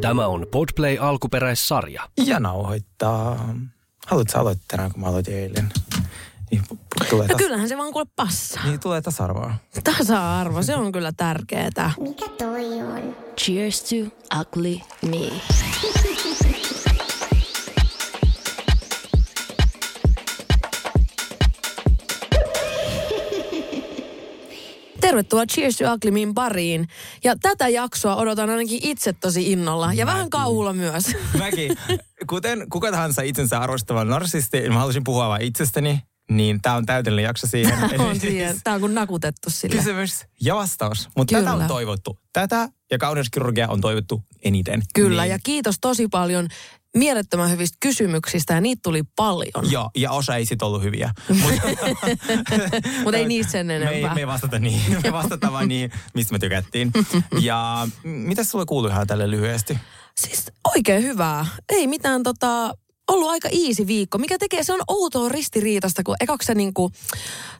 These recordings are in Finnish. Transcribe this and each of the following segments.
Tämä on Podplay alkuperäissarja. Ja nauhoittaa. Haluatko aloittaa tänään, kun mä aloitin eilen? Niin tulee, No tas- kyllähän se vaan kuule passaa. niin tulee tasa-arvoa. Tasa-arvo, se on kyllä tärkeetä. Mikä toi on? Cheers to ugly me. Tervetuloa Cheers to Ugly Mein pariin. Ja tätä jaksoa odotan ainakin itse tosi innolla. Ja vähän kauhulla myös. Mäkin, kuten kuka tahansa itsensä arvostava narsisti, niin mä haluaisin puhua vain itsestäni, niin tää on täydellinen jakso siihen. on siihen. Tää on kuin nakutettu sille. Kysymys ja vastaus. Mutta tätä on toivottu. Tätä ja kauneuskirurgia on toivottu eniten. Kyllä, Niin. ja kiitos tosi paljon mielettömän hyvistä kysymyksistä ja niitä tuli paljon. Joo, ja osa ei sit ollut hyviä. Mutta ei niistä sen Me ei, enempää. me ei vastata niin. Me vastataan vain niin, mistä me tykättiin. Ja mitä sulle kuuluu ihan tälle lyhyesti? Siis oikein hyvää. Ei mitään tota, ollut aika easy viikko, mikä tekee, se on outoa ristiriitasta, kun ekaksi sä niinku,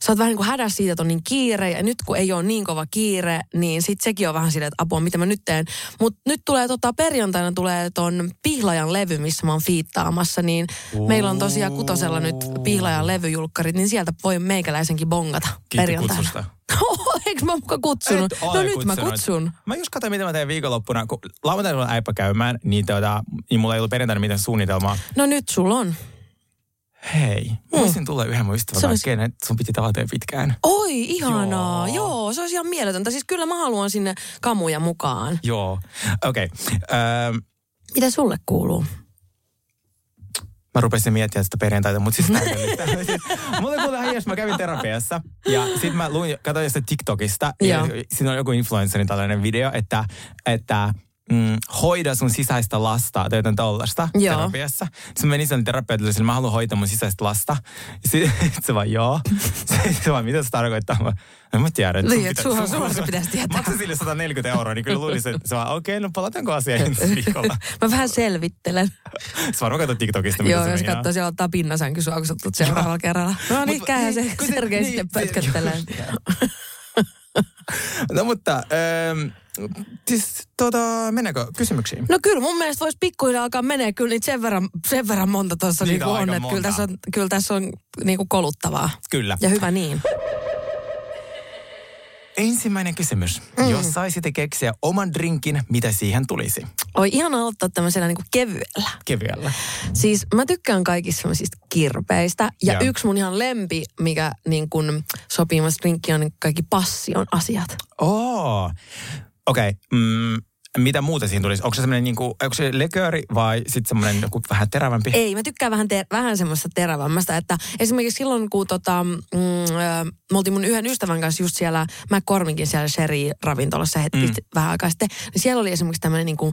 sä oot vähän niin kuin hädässä siitä, että on niin kiire, ja nyt kun ei ole niin kova kiire, niin sit sekin on vähän silleen, että apua, mitä mä nyt teen. Mutta nyt tulee tota, perjantaina tulee ton Pihlajan levy, missä mä oon fiittaamassa, niin meillä on tosiaan kutosella nyt Pihlajan levyjulkkarit, niin sieltä voi meikäläisenkin bongata Kiitti perjantaina. kutsusta. Eikö mä muka kutsunut? Et No nyt mä kutsunut. kutsun. Mä just katsoin, mitä mä teen viikonloppuna. Kun lauantaina on äipä käymään, niin, tuota, niin mulla ei ollut perjantaina mitään suunnitelmaa. No nyt sulla on. Hei, voisin tulla yhden mun ystävän olisi- kenen sun piti tavata jo pitkään. Oi, ihanaa. Joo. Joo. se olisi ihan mieletöntä. Siis kyllä mä haluan sinne kamuja mukaan. Joo, okei. Okay. Öö, Mitä sulle kuuluu? Mä rupesin miettimään sitä perjantaita, mutta siis täydellistä. Mulla kuule jos mä kävin terapiassa ja sitten mä luin, katsoin sitä TikTokista ja siinä on joku influencerin tällainen video, että, että mm, hoida sun sisäistä lasta tai jotain tollasta Joo. terapiassa. Sitten mä menin sen terapeutille, sillä mä haluan hoitaa mun sisäistä lasta. Sitten se vaan joo. Se vaan, mitä se tarkoittaa? Mä, en mä tiedä. että sun Niin, että sunhan- sun- sunhan se pitäisi tietää. Maksa sille 140 euroa, niin kyllä luulisin, että se vaan, okei, okay, no palataanko asiaan ensi viikolla. Mä vähän selvittelen. Se varmaan katsoi TikTokista, mitä Joo, se jos meinaa. katsoo, siellä ottaa pinnasänky sua, kun sä tulet seuraavalla kerralla. No niin, käyhän se niin, se- Sergei niin, sitten pötköttelee. No mutta, ähm, siis tota, mennäänkö kysymyksiin? No kyllä mun mielestä voisi pikkuhiljaa alkaa menee kyllä niitä sen verran, sen verran monta tuossa niinku on on, aika että kyllä tässä on, kyllä tässä on niinku koluttavaa. Kyllä. Ja hyvä niin. Ensimmäinen kysymys. Mm. Jos saisitte keksiä oman drinkin, mitä siihen tulisi? Oi ihan aloittaa tämmöisellä niinku kevyellä. Kevyellä. Siis mä tykkään kaikista semmoisista kirpeistä. Ja Joo. yksi mun ihan lempi, mikä niin kun sopii drinkkiin, on niin kaikki passion asiat. Oo. Okei. Okay. Mm, mitä muuta siihen tulisi? Onko se semmoinen niinku, onko se lekööri vai sitten semmoinen joku vähän terävämpi? Ei, mä tykkään vähän, te- vähän semmoista terävämmästä, että esimerkiksi silloin, kun tota, mm, me oltiin mun yhden ystävän kanssa just siellä McCormickin siellä Sherry-ravintolassa hetki Mm. vähän aikaa sitten, niin siellä oli esimerkiksi tämmöinen niin kuin,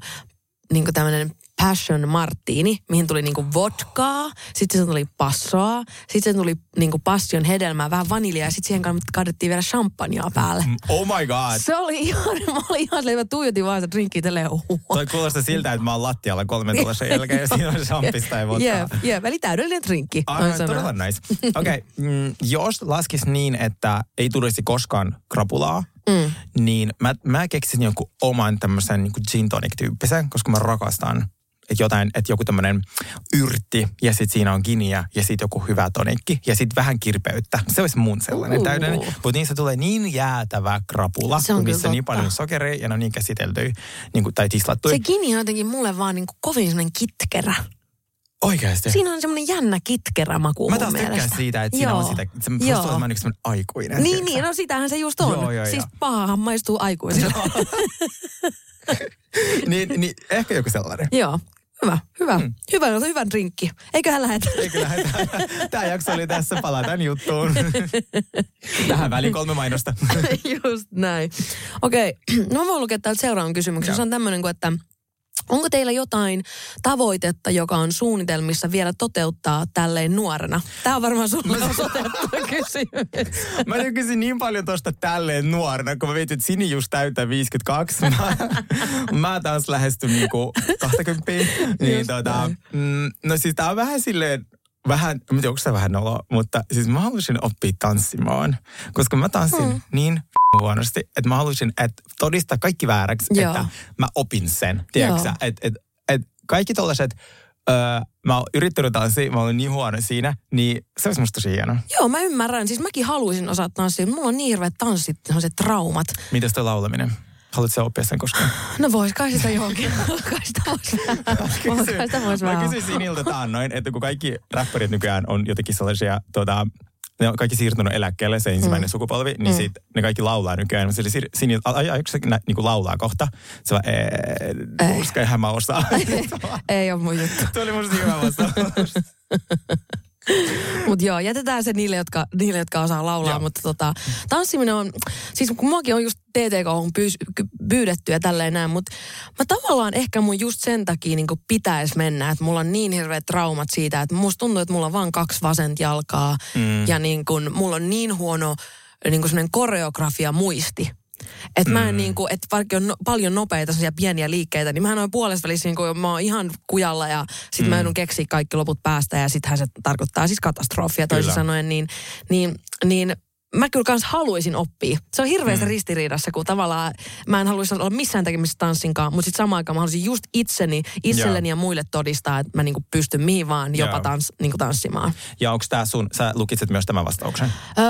niin kuin tämmöinen passion martini, mihin tuli niinku vodkaa, sitten se tuli passoa, sitten se tuli niinku passion hedelmää, vähän vaniljaa ja sitten siihen kaadettiin vielä champagnea päälle. Oh my god. Se oli ihan, mä olin ihan mä tuijotin vaan sitä drinkkiä tälleen. Toi kuulostaa siltä, että mä oon lattialla kolmen tulossa jälkeen ja siinä on champista ja vodkaa. Jep, jep, eli täydellinen drinkki. Noin todella nice. Okei, okay, mm, jos laskisi niin, että ei tulisi koskaan krapulaa, Mm. niin mä, mä keksin jonkun oman tämmöisen niin gin tonic-tyyppisen, koska mä rakastan että jotain, että joku tämmöinen yrtti ja sitten siinä on giniä ja sitten joku hyvä tonikki ja sitten vähän kirpeyttä. Se olisi mun sellainen Uu. täydellinen. Mutta niissä tulee niin jäätävä krapula, Se on kun niissä on niin paljon sokeria ja ne on niin käsiteltyjä niin kuin, tai tislattuja. Se gini on jotenkin mulle vaan niin kuin kovin semmoinen kitkerä. Oikeasti. Siinä on semmoinen jännä kitkerä maku Mä taas tykkään mielestä. siitä, että siinä Joo. on sitä, se Joo. oon yksi semmoinen aikuinen. Niin, niin, no sitähän se just on. Joo, joo, siis joo. pahahan maistuu aikuisille. niin, niin, ehkä joku sellainen. Joo. Hyvä, hyvä. Hmm. Hyvä, hyvä drinkki. Eiköhän lähetä. Eikö lähdetä? Tämä jakso oli tässä, palataan juttuun. Tähän väliin kolme mainosta. Just näin. Okei, no mä voin lukea täältä seuraavan kysymyksen. Joo. Se on tämmöinen kuin, että Onko teillä jotain tavoitetta, joka on suunnitelmissa vielä toteuttaa tälleen nuorena? Tämä on varmaan sulle osoitettu kysymys. Mä tykkäsin niin paljon tosta tälleen nuorena, kun mä mietin, että Sini just täyttää 52. Mä, mä taas lähestyn niinku 20. Niin tota, mm, no siis tää on vähän silleen, vähän, en tiedä, onko se vähän nolo, mutta siis mä haluaisin oppia tanssimaan, koska mä tanssin Mm. niin huonosti, että mä haluaisin että todistaa kaikki vääräksi, Joo. että mä opin sen, tiedätkö että et, et kaikki tollaiset, öö, mä oon yrittänyt tanssia, mä olen niin huono siinä, niin se olisi musta tosi hienoa. Joo, mä ymmärrän. Siis mäkin haluaisin osata tanssia. Mulla on niin hirveät tanssit, se traumat. Mitäs toi laulaminen? Haluatko oppia sen koskaan? No vois kai sitä johonkin. kai sitä vois vähän. Mä kysyin Siniltä taannoin, että kun kaikki räppärit nykyään on jotenkin sellaisia, tota, ne on kaikki siirtynyt eläkkeelle, se ensimmäinen mm. sukupolvi, niin Mm. sit ne kaikki laulaa nykyään. Sanoin, Siniltä, ai, ai, se nä, niinku laulaa kohta? Se vaan, Ei. ei, mä osaa. Ei ole mun juttu. Tuo oli musta hyvä vastaus. Mutta joo, jätetään se niille, jotka, niille, jotka osaa laulaa. Joo. Mutta tota, tanssiminen on, siis kun muakin on just TTK on pyys, pyydetty ja tälleen näin, mutta mä tavallaan ehkä mun just sen takia niin pitäisi mennä, että mulla on niin hirveät traumat siitä, että musta tuntuu, että mulla on vaan kaksi vasenta jalkaa mm. ja niin kun, mulla on niin huono niin kuin koreografia muisti. Että mä en niin kuin, että vaikka on no, paljon nopeita sellaisia pieniä liikkeitä, niin mä oon puolesta välissä niin kuin, mä oon ihan kujalla ja sit mm. mä joudun keksiä kaikki loput päästä ja sittenhän se tarkoittaa siis katastrofia toisin Kyllä. sanoen, niin, niin, niin mä kyllä kans haluaisin oppia. Se on hirveässä mm. ristiriidassa, kun tavallaan mä en haluaisi olla missään tekemisissä tanssinkaan, mutta sitten samaan aikaan mä haluaisin just itseni, itselleni ja muille todistaa, että mä niinku pystyn mihin vaan jopa Joo. tans, niinku tanssimaan. Ja onko tää sun, sä lukitset myös tämän vastauksen? Öö,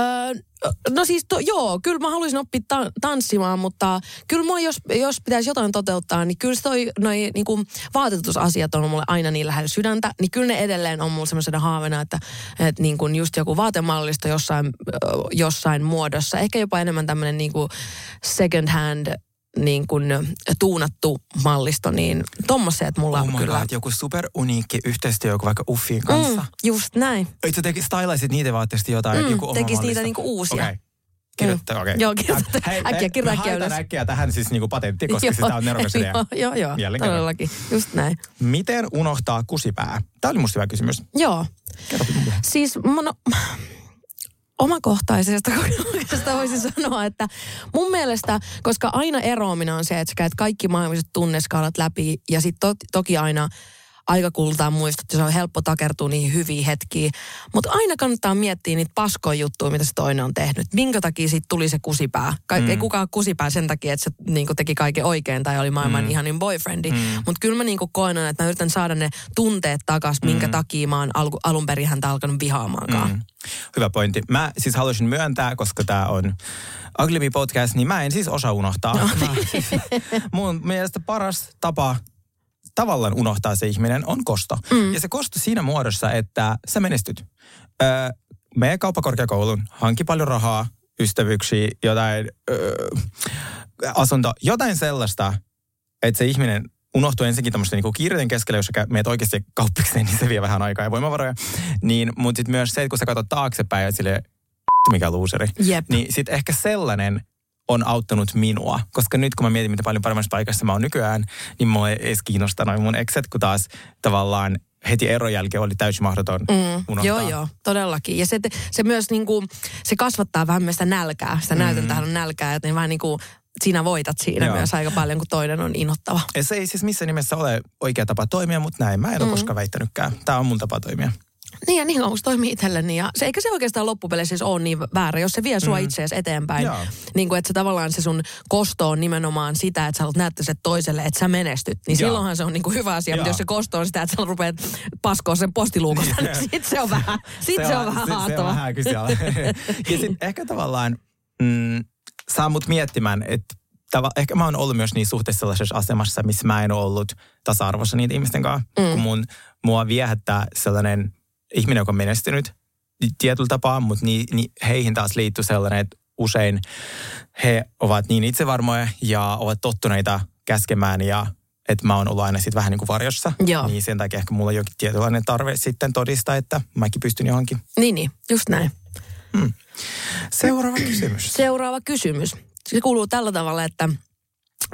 no siis to, joo, kyllä mä haluaisin oppia ta- tanssimaan, mutta kyllä mua jos, jos pitäisi jotain toteuttaa, niin kyllä se toi, noi niinku vaatetusasiat on mulle aina niin lähellä sydäntä, niin kyllä ne edelleen on mulle semmoisena haaveena, että, että niinku just joku vaatemallisto jossain, jossain muodossa, ehkä jopa enemmän tämmöinen niinku second hand niin kuin tuunattu mallisto, niin tommoset mulla Oh on kyllä. god, joku super uniikki yhteistyö joku vaikka Uffin kanssa. Mm, just näin. Sä teki, stylaisit niitä vaatteesta jotain? Mm, joku oma tekis niitä mallisto? niinku uusia. Okei. Kirjoittaa, okei. Joo, kirjoita. Hei, Äkkiä, haetaan ylös. äkkiä tähän siis niinku patentti, koska sitä on nerokas idea. joo, joo, joo, Jälleen todellakin. Just näin. Miten unohtaa kusipää? Tämä oli musta hyvä kysymys. Joo. Kerro mulle. Siis no, omakohtaisesta kokemuksesta voisin sanoa, että mun mielestä, koska aina eroaminen on se, että sä käyt kaikki mahdolliset tunneskaalat läpi ja sitten to, toki aina aika kultaa muistat, ja se on helppo takertua niihin hyviin hetkiin. Mutta aina kannattaa miettiä niitä paskoja juttuja, mitä se toinen on tehnyt. Minkä takia siitä tuli se kusipää? Ka- mm. Ei kukaan kusipää sen takia, että se niinku teki kaiken oikein tai oli maailman mm. ihanin boyfriendi. Mm. Mutta kyllä mä niinku koen, että mä yritän saada ne tunteet takas, minkä takia mä oon alku, alun perin häntä alkanut vihaamaankaan. Mm. Hyvä pointti. Mä siis haluaisin myöntää, koska tämä on Ugly Podcast, niin mä en siis osaa unohtaa. No Mä, mun mielestä paras tapa tavallaan unohtaa se ihminen on kosto. Mm. Ja se kosto siinä muodossa, että sä menestyt. Öö, mene kauppakorkeakoulun, hanki paljon rahaa, ystävyyksiä, jotain öö, asunto, jotain sellaista, että se ihminen unohtuu ensinnäkin tämmöisten niin kiireiden keskellä, jos sä meet oikeasti kauppikseen, niin se vie vähän aikaa ja voimavaroja. Niin, mutta sitten myös se, että kun sä katsot taaksepäin, että silleen, mikä luuseri. Jep. Niin sitten ehkä sellainen on auttanut minua. Koska nyt kun mä mietin, mitä paljon paremmassa paikassa mä oon nykyään, niin mua ei edes kiinnosta noin mun ekset, kun taas tavallaan heti eron jälkeen oli täysin mahdoton mm, unohtaa. Joo, joo, todellakin. Ja se, se myös niinku, se kasvattaa vähän myös sitä nälkää. Sitä mm. näytön tähän on nälkää, että ne vähän niinku, sinä voitat siinä Joo. myös aika paljon, kun toinen on inhottava. Ja se ei siis missään nimessä ole oikea tapa toimia, mutta näin mä en ole mm. koskaan väittänytkään. Tämä on mun tapa toimia. Niin ja niin kauan se toimii itselleni. Ja se, eikä se oikeastaan loppupeleissä siis ole niin väärä, jos se vie sua mm. itseesi eteenpäin. Joo. Niin kuin, että se tavallaan se sun kosto on nimenomaan sitä, että sä haluat näyttää se toiselle, että sä menestyt. Niin Joo. silloinhan se on niin kuin hyvä asia. Joo. Mutta jos se kosto on sitä, että sä rupeat paskoa sen postiluukosta, niin sit se on vähän, sit se, on vähän se, se on haastava. vähän ja sitten ehkä tavallaan mm, saa mut miettimään, että tava, ehkä mä oon ollut myös niin suhteessa sellaisessa asemassa, missä mä en ole ollut tasa-arvossa niitä ihmisten kanssa. Mm. Kun mun, mua viehättää sellainen ihminen, joka on menestynyt tietyllä tapaa, mutta ni, ni, heihin taas liittyy sellainen, että usein he ovat niin itsevarmoja ja ovat tottuneita käskemään ja että mä oon ollut aina sitten vähän niin kuin varjossa. Joo. Niin sen takia ehkä mulla on jokin tietynlainen tarve sitten todistaa, että mäkin pystyn johonkin. Niin, niin, just näin. Seuraava kysymys. Seuraava kysymys. Se kuuluu tällä tavalla, että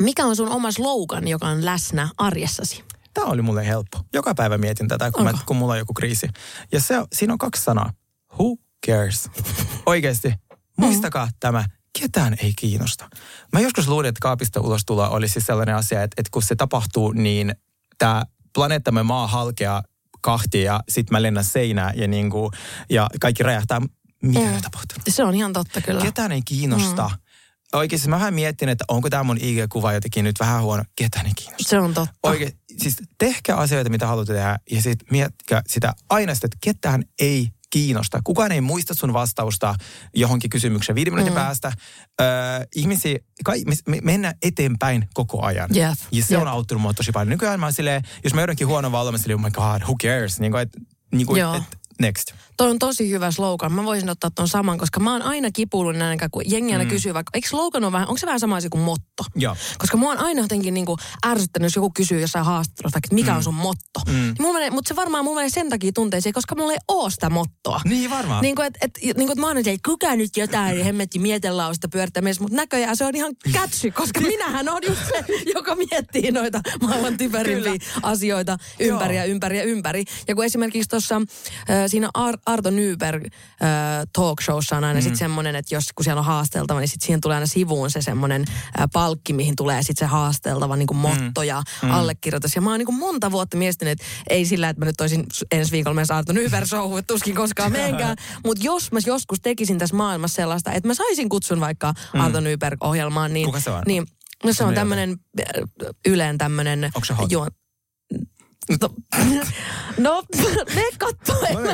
mikä on sun oma slogan, joka on läsnä arjessasi? Tämä oli mulle helppo. Joka päivä mietin tätä, kun, mä, Onko? kun mulla on joku kriisi. Ja se, siinä on kaksi sanaa. Who cares? Oikeasti. Muistakaa tämä. Ketään ei kiinnosta. Mä joskus luulin, että kaapista ulos tulo olisi sellainen asia, että, että kun se tapahtuu, niin tämä planeettamme maa halkeaa kahtia ja sitten mä lennän seinään ja, niin kuin, ja kaikki räjähtää. Mitä mm. tapahtuu? Se on ihan totta kyllä. Ketään ei kiinnosta. Mm. Oikeasti mä vähän mietin, että onko tämä mun IG-kuva jotenkin nyt vähän huono. Ketään ei kiinnosta. Se on totta. Oikein, siis tehkää asioita, mitä haluatte tehdä, ja sitten miettikää sitä aina sitä, että ketään ei kiinnosta. Kukaan ei muista sun vastausta johonkin kysymykseen viiden minuutin mm. päästä. Öö, ihmisiä, kai, me, me mennään eteenpäin koko ajan. Jep, Ja se jep. on auttanut mua tosi paljon. Nykyään mä oon silleen, jos mä joudunkin huonon valon, mä silleen, oh my god, who cares? Niin kuin, et, niin kuin, et, next. Toi on tosi hyvä slogan. Mä voisin ottaa ton saman, koska mä oon aina kipuillut näin, kun jengi aina mm. kysyy vaikka, eikö slogan on vähän, onko se vähän sama asia kuin motto? Joo. Koska mua on aina jotenkin niinku ärsyttänyt, jos joku kysyy jossain haastattelussa, että mikä on sun motto. Mm. Niin menee, mutta se varmaan mulla menee sen takia tunteisiin, koska mulla ei oo sitä mottoa. Niin varmaan. Niin kuin, että et, niin kuin, että mä oon että kuka nyt jotain hemmetti mietelausta pyörittää meissä, mutta näköjään se on ihan kätsy, koska minähän on just se, joka miettii noita maailman typerimpiä asioita ympäri ja ympäri ja ympäri. Ja kun esimerkiksi tuossa siinä Ar- Arto Nyberg äh, talk showssa on aina mm. sitten semmoinen, että jos kun siellä on haasteltava, niin sitten siihen tulee aina sivuun se semmoinen äh, palkki, mihin tulee sitten se haasteltava niin kuin motto ja mm. allekirjoitus. Ja mä oon niin kuin monta vuotta miettinyt, että ei sillä, että mä nyt olisin ensi viikolla menossa Arto Nyberg showhun, että tuskin koskaan menkään. Mutta jos mä joskus tekisin tässä maailmassa sellaista, että mä saisin kutsun vaikka Arto Nyberg-ohjelmaan, niin... Kuka se on? Niin, no se on tämmöinen Yleen tämmöinen... Onko se hot? Juon, No, no me kattoo. No,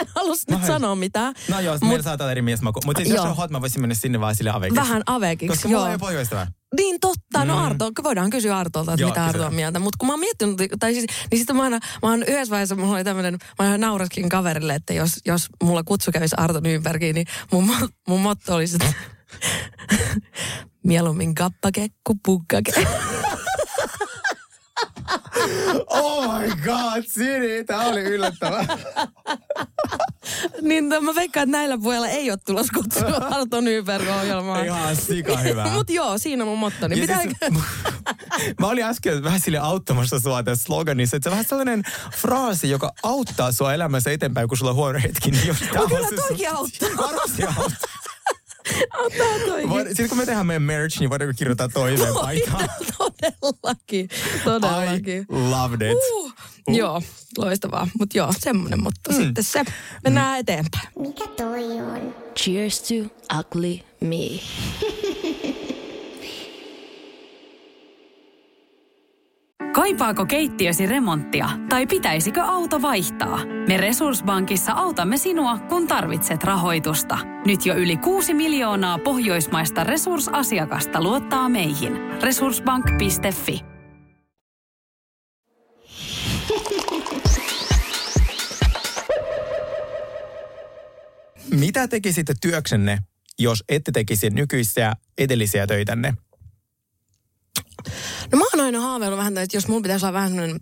en halus nyt sanoa mitään. No joo, Mut- meillä saattaa eri miesmaku. Mutta jos Joo. se on hot, mä voisin mennä sinne vaan sille avekiksi. Vähän avekiksi, Koska mulla joo. ei ole. Niin totta, no Arto, voidaan kysyä Artolta, että Joo, mitä Arto on mieltä. Mutta kun mä oon miettinyt, tai siis, niin sitten mä, aina, mä oon yhdessä vaiheessa, mulla oli tämmöinen, mä ihan nauraskin kaverille, että jos, jos mulla kutsu kävisi Arto Nybergiin, niin mun, mun motto olisi, että mieluummin kappake kuin pukkake. Oh my god, Siri, tää oli yllättävää. niin t- mä veikkaan, että näillä puolella ei ole tulossa kutsua Arto Nyberg-ohjelmaan. Ihan sika hyvä. Mut joo, siinä on mun motto. Niin pitää... siis, mä olin äsken vähän sille auttamassa sua tässä sloganissa, että se on vähän sellainen fraasi, joka auttaa sua elämässä eteenpäin, kun sulla on huono hetki. Niin jos tää kyllä sun- auttaa. Varmasti auttaa. Ottaa toikin. Sitten kun me tehdään meidän merch, niin voidaanko kirjoittaa toiveen paikkaan? Todellakin, todellakin. I loved it. Uh, Joo, loistavaa. Mutta joo, semmoinen motto mm. sitten se. Mennään mm. eteenpäin. Mikä toi on? Cheers to ugly me. Kaipaako keittiösi remonttia tai pitäisikö auto vaihtaa? Me Resurssbankissa autamme sinua, kun tarvitset rahoitusta. Nyt jo yli 6 miljoonaa pohjoismaista resursasiakasta luottaa meihin. Resurssbank.fi Mitä tekisitte työksenne, jos ette tekisi nykyisiä edellisiä töitänne? No mä oon aina haaveillut vähän, että jos mulla pitäisi olla vähän semmoinen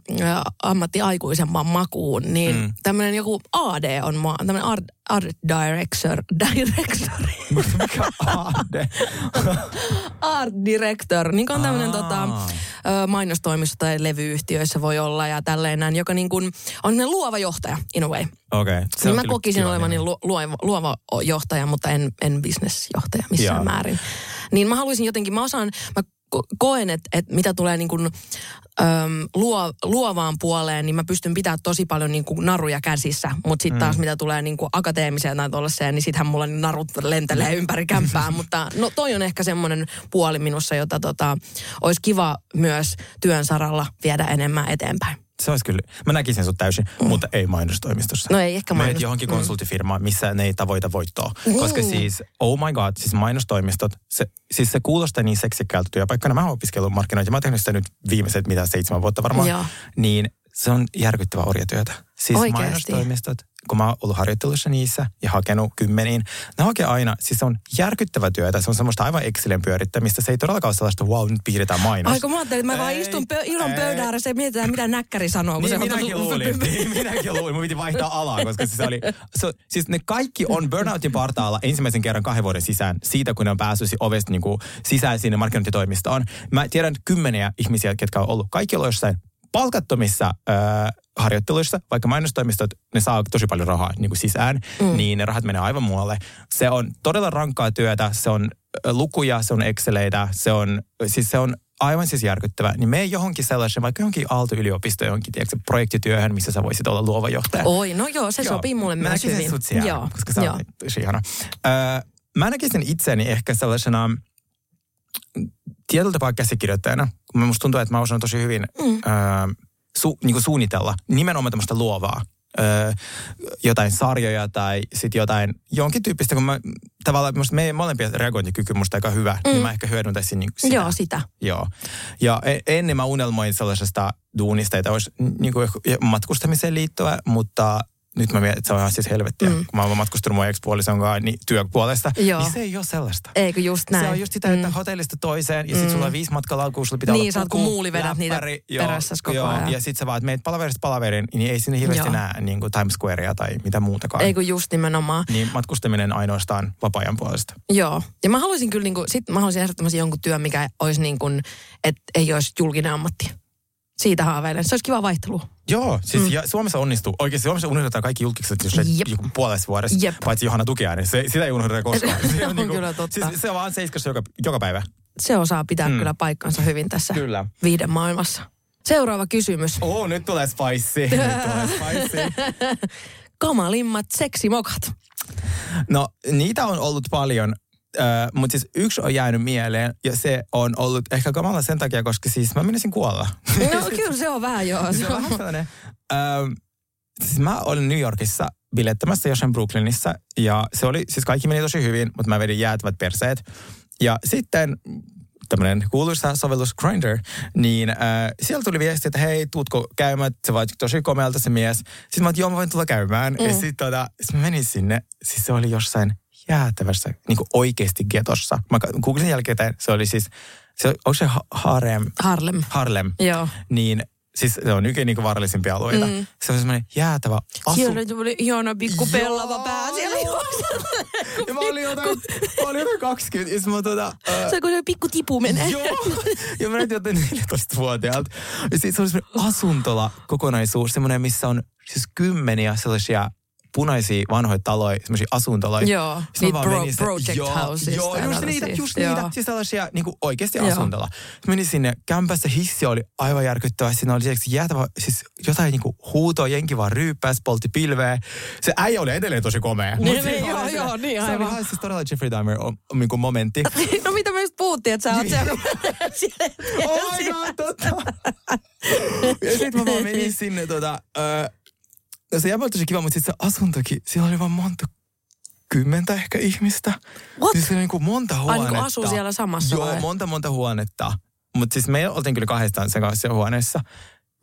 ammattiaikuisempaan makuun, niin mm. tämmöinen joku AD on mua, tämmöinen art, art director, director, Mikä aade? art director, niin kuin on tämmöinen tota, mainostoimisto tai levyyhtiöissä voi olla ja tälleen näin, joka niin kuin on semmoinen luova johtaja in a way. Okei. Okay. Niin mä kokisin olevani lu, luova, luova johtaja, mutta en, en bisnesjohtaja missään Joo. määrin. Niin mä haluaisin jotenkin, mä osaan, mä koen, että, että mitä tulee niin kuin, äm, luo, luovaan puoleen, niin mä pystyn pitämään tosi paljon niin kuin naruja käsissä. Mutta sitten taas mitä tulee niin kuin akateemiseen tai tuollaiseen, niin sittenhän mulla ne narut lentelee ympäri kämppää. Mutta no toi on ehkä semmoinen puoli minussa, jota tota, olisi kiva myös työn saralla viedä enemmän eteenpäin. Se olisi kyllä, mä näkisin sut täysin, mm. mutta ei mainostoimistossa. No ei ehkä Menet mainos- johonkin mm. konsulttifirmaan, missä ne ei tavoita voittoa. Niin. Koska siis, oh my god, siis mainostoimistot, se, siis se kuulostaa niin seksikkäältä työpaikkana. Mä oon opiskellut markkinointia, mä oon tehnyt sitä nyt viimeiset mitä seitsemän vuotta varmaan. Joo. Niin se on järkyttävää orjatyötä. Siis Oikeesti? mainostoimistot, kun mä oon ollut harjoittelussa niissä ja hakenut kymmeniin, ne hakee aina, siis se on järkyttävä työtä, se on semmoista aivan Excelin pyörittämistä, se ei todellakaan ole sellaista, wow, nyt piirretään mainos. Aika mä ajattelin, että mä vaan Ei, istun pö- ilon pöydän ääressä ja mietitään, mitä näkkäri sanoo. kun Niin, se on minäkin tullut- luulin. Niin, minäkin luulin. Mun piti vaihtaa alaa, koska siis, oli, se, siis ne kaikki on burnoutin partaalla ensimmäisen kerran kahden vuoden sisään siitä, kun ne on päässyt ovesta niin kuin sisään sinne markkinointitoimistoon. Mä tiedän kymmeniä ihmisiä, ketkä on ollut. Kaikki on ollut jossain palkattomissa äh, harjoitteluissa, vaikka mainostoimistot, ne saa tosi paljon rahaa niin kuin sisään, mm. niin ne rahat menee aivan muualle. Se on todella rankkaa työtä, se on lukuja, se on exceleitä, se on, siis se on aivan siis järkyttävä. Niin mene johonkin sellaisen, vaikka johonkin Aalto-yliopistoon, johonkin tiedätkö, projektityöhön, missä sä voisit olla luova johtaja. Oi, no joo, se Joo. sopii mulle Mä myös hyvin. sut siellä, joo. koska sä joo. oot ihana. Öö, mä näkisin itseni ehkä sellaisena tietyllä tapaa käsikirjoittajana. kun Musta tuntuu, että mä osaan tosi hyvin mm. öö, su, niin kuin suunnitella nimenomaan tämmöistä luovaa. Öö, jotain sarjoja tai sitten jotain jonkin tyyppistä, kun mä tavallaan musta meidän molempien reagointikyky musta aika hyvä, mm. niin mä ehkä hyödyntäisin niin sitä. Joo, sitä. Joo. Ja e- ennen mä unelmoin sellaisesta duunista, että olisi niin kuin matkustamiseen liittyvä, mutta nyt mä mietin, että se on ihan siis helvettiä. Mm. Kun mä oon matkustanut mun ex-puolison kanssa niin työpuolesta, Joo. niin se ei ole sellaista. Eikö just näin? Se on just sitä, että hotellista toiseen ja sitten sulla on viisi matkalaukua, sulla pitää Niin, olla puku, kuin muuli vedät niitä läppäri, perässäs koko ajan. Ja sitten sä vaan, että meet palaverista palaveriin, niin ei sinne hirveästi Joo. näe niin kuin Times Squarea tai mitä muutakaan. Eikö just nimenomaan. Niin matkustaminen ainoastaan vapaa-ajan puolesta. Joo. Ja mä haluaisin kyllä, niinku, sit mä haluaisin ehdottomasti jonkun työn, mikä olisi niin kuin, että ei olisi julkinen ammatti. Siitä haaveilen. Se olisi kiva vaihtelu. Joo, siis mm. ja Suomessa onnistuu. Oikeasti Suomessa unohdetaan kaikki julkiset jos Jep. joku puolessa vuodessa, Jep. paitsi Johanna Tukiainen. Se, sitä ei unohdeta koskaan. Se on kyllä totta. Siis se on vaan seiskassa joka, joka päivä. Se osaa pitää mm. kyllä paikkansa hyvin tässä Kyllä. viiden maailmassa. Seuraava kysymys. Oo, nyt tulee spicy. nyt tulee spicy. Kamalimmat seksimokat. No, niitä on ollut paljon. Mutta siis yksi on jäänyt mieleen ja se on ollut ehkä kamala sen takia, koska siis mä menisin kuolla. No kyllä se on vähän joo. se on vähän sellainen. Siis mä olin New Yorkissa bilettämässä jossain Brooklynissa ja se oli, siis kaikki meni tosi hyvin, mutta mä vedin jäätävät perseet. Ja sitten tämmöinen kuuluisa sovellus Grindr, niin äh, siellä tuli viesti, että hei, tuutko käymään, se vaati tosi komealta se mies. Sitten mä oon, joo, mä voin tulla käymään. Mm. Ja sitten tota, sit mä menin sinne, siis se oli jossain jäätävässä, niin kuin oikeasti getossa. Mä googlesin jälkeen, se oli siis, se, onko se ha- Harem? Harlem. Harlem. Joo. Niin siis se on yksi niin vaarallisimpia alueita. Mm. Se on semmoinen jäätävä asu. Siellä tuli ihana pikku pellava pää siellä Ja mä olin jotain, mä olin jotain 20. Ja mä äh, Se kun se pikku tipu menee. Joo. Ja mä näytin jotain 14-vuotiaalta. Ja sit se oli semmoinen asuntola kokonaisuus, semmoinen, missä on siis kymmeniä sellaisia punaisia vanhoja taloja, semmoisia asuntoloja. Joo, Sitten niitä vaan pro- menin sinne- project joo, housista Joo, just tällaisia. niitä, just Joo. niitä. Siis tällaisia niin kuin oikeasti Joo. asuntola. Menin sinne kämpässä, hissi oli aivan järkyttävä. Siinä oli lisäksi jäätävä, siis jotain niin kuin huutoa, jenki vaan ryyppäs, poltti pilveä. Se äijä oli edelleen tosi komea. Niin, niin, oli joo, se- joo, niin, Se oli aivan. ihan siis todella Jeffrey Dahmer on, on, niin kuin momentti. No mitä me just puhuttiin, että sä oot siellä. siellä Oh my god, totta. ja sit mä vaan menin sinne tota, ö, no se jäbä tosi kiva, mutta sit se asuntokin, siellä oli vaan monta kymmentä ehkä ihmistä. What? Siis oli niinku monta Ai huonetta. niin kuin asuu siellä samassa Joo, vai? monta monta huonetta. Mutta siis me oltiin kyllä kahdestaan sen kanssa huoneessa.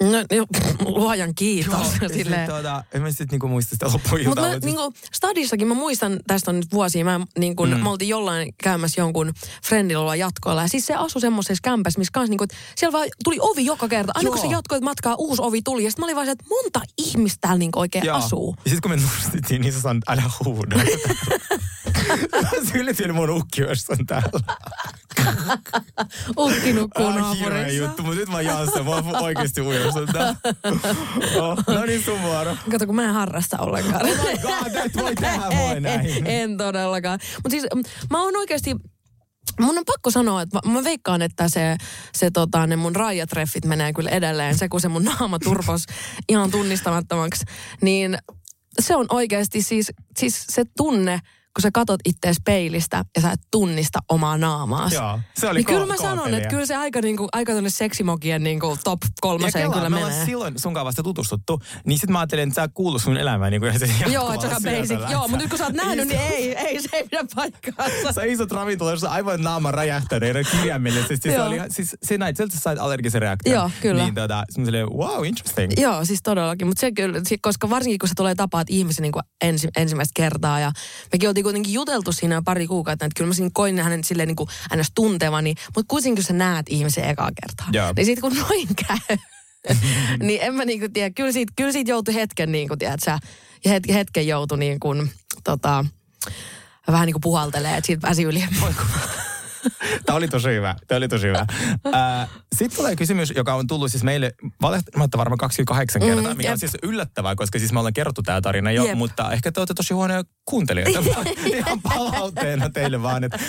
No, jo, luojan kiitos. ja Silleen. sit, tota, en mä sit niinku muista sitä Mutta loppuiltaa. mä, mut niinku, stadissakin mä muistan, tästä on nyt vuosia, mä, niinku, mm. me oltiin jollain käymässä jonkun friendilla jatkoilla. Ja siis se asui semmoisessa kämpässä, missä kans niinku, siellä vaan tuli ovi joka kerta. Aina kun Joo. se jatkoit matkaa, uusi ovi tuli. Ja sitten mä olin vaan se, että monta ihmistä täällä niinku oikein Joo. asuu. Ja sit kun me nostittiin, niin sä sanot, älä huuda. Syltiin mun ukki, on täällä. Ukki nukkuu hirveä naapurissa. juttu, mutta nyt mä jaan sen. Mä oon oikeesti ujostanut oh, No niin, sun vuoro. Kato, kun mä en harrasta ollenkaan. Oh my god, et voi tehdä voi näin. en todellakaan. Mutta siis mm, mä oon oikeasti Mun on pakko sanoa, että mä, mä veikkaan, että se, se tota, ne mun raijatreffit menee kyllä edelleen. Se, kun se mun naama turpos ihan tunnistamattomaksi. Niin se on oikeasti siis, siis se tunne, kun sä katot ittees peilistä ja sä et tunnista omaa naamaas. Joo, se oli niin kyllä ko- mä kova sanon, että kyllä se aika, niinku, aika tonne seksimokien niinku top kolmoseen kelaa, kyllä me menee. silloin sun kanssa vasta tutustuttu, niin sit mä ajattelin, että sä kuulu sun elämään niin kuin se Joo, että ihan basic. Joo, mutta nyt kun sä oot nähnyt, niin ei, ei se ei pidä paikkaansa. Sä isot ravintolassa aivan naama räjähtäneenä kirjaimellisesti. Siis, se oli, siis se näit, sieltä sä sait allergisen reaktion. Joo, kyllä. Niin tota, mä silleen, wow, interesting. Joo, siis todellakin. Mutta se kyllä, koska varsinkin kun se tulee tapaat ihmisen niin ensi, ensimmäistä kertaa ja mekin oltiin kuitenkin juteltu siinä pari kuukautta, että kyllä mä siinä koin hänen silleen niin kuin ns. tuntevani, mutta kuitenkin kun sä näet ihmisen ekaa kertaa, Joo. niin sitten kun noin käy, niin en mä niinku tiedä, kyllä siitä, kyllä siitä joutui hetken niin kuin, tiedät sä, ja het, hetken joutui niin kuin, tota, vähän niin kuin puhaltelee, että siitä pääsi yli. Tämä oli tosi hyvä. Tämä oli tosi hyvä. Sitten tulee kysymys, joka on tullut siis meille valehtelematta varmaan 28 Mm, kertaa, mikä on jep. siis yllättävää, koska siis me ollaan kerrottu tämä tarina jo, Jep. mutta ehkä te olette tosi huonoja kuuntelijoita. Ihan palautteena teille vaan, että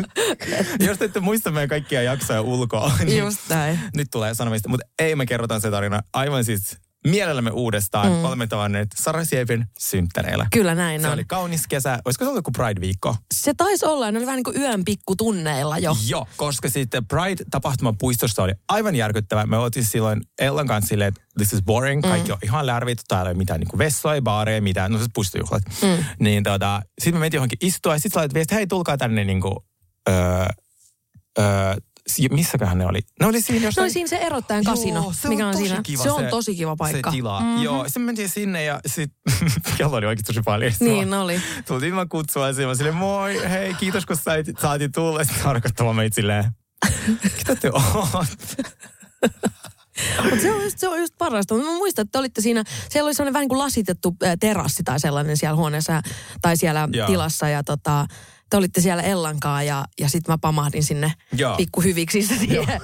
jos te ette muista meidän kaikkia jaksoja ulkoa, niin Just näin. nyt tulee sanomista. Mutta ei me kerrotaan se tarina aivan siis mielellämme uudestaan. Mm. Olemme tavanneet Sara Siepin synttäreillä. Kyllä näin Se on. oli kaunis kesä. Olisiko se ollut joku Pride-viikko? Se taisi olla, ne oli vähän niin kuin yön pikkutunneilla jo. Joo, koska sitten Pride-tapahtuma puistossa oli aivan järkyttävä. Me oltiin silloin Ellan kanssa silleen, että this is boring, kaikki on ihan lärvit, täällä ei ole mitään niin vessoja, baareja, mitään, no se puistojuhlat. Mm. Niin tota, sitten me mentiin johonkin istua ja sitten laitat viesti, hei tulkaa tänne niin kuin, öö, öö, si- missäköhän ne oli? Ne oli siinä jossain... oli siinä se erottajan kasino, Joo, se mikä on, on siinä. Kiva se on tosi kiva paikka. Se tila, mm-hmm. joo. Sitten mentiin sinne ja sitten kello oli oikeasti tosi paljon. Niin mä- oli. Tultiin vaan kutsua ja mä silleen, moi, hei, kiitos kun sait, saatiin tulla. Sitten tarkoittamaan meitä silleen, ketä te ootte? Mutta se on just, se on just parasta. Mä muistan, että te olitte siinä, siellä oli sellainen vähän niin kuin lasitettu terassi tai sellainen siellä huoneessa tai siellä Joo. tilassa. Ja tota, te olitte siellä Ellankaa ja, ja sitten mä pamahdin sinne pikkuhyviksissä siihen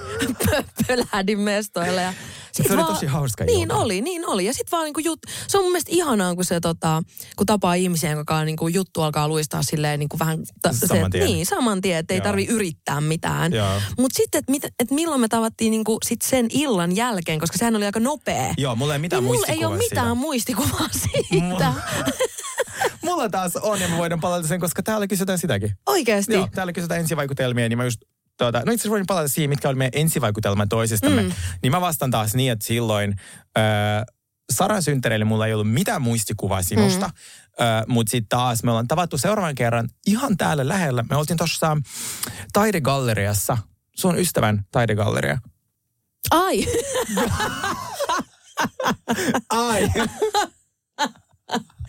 pö- pölähdin mestoille. Ja sit Se oli tosi hauska Niin ilta. oli, niin oli. Ja sitten vaan niinku jut, se on mun mielestä ihanaa, kun se tota, kun tapaa ihmisiä, joka niinku juttu alkaa luistaa silleen niinku vähän... Ta, Saman tien. Niin, saman tien, että ei tarvi yrittää mitään. Mutta sitten, että et milloin me tavattiin niinku sit sen illan jälkeen, koska sehän oli aika nopea. Joo, mulla ei mitään niin mulla ei ole mitään siitä. muistikuvaa siitä. Mulla- Mulla taas on ja me voidaan palata sen, koska täällä kysytään sitäkin. Oikeasti. Joo, täällä kysytään ensivaikutelmia, niin mä just Tuota, no itse asiassa voin palata siihen, mitkä oli meidän ensivaikutelma toisistamme. Mm. Niin mä vastaan taas niin, että silloin äh, Saran synttäreille mulla ei ollut mitään muistikuvaa sinusta. Mm. Mutta sitten taas me ollaan tavattu seuraavan kerran ihan täällä lähellä. Me oltiin tuossa taidegalleriassa, sun ystävän taidegalleria. Ai, Ai!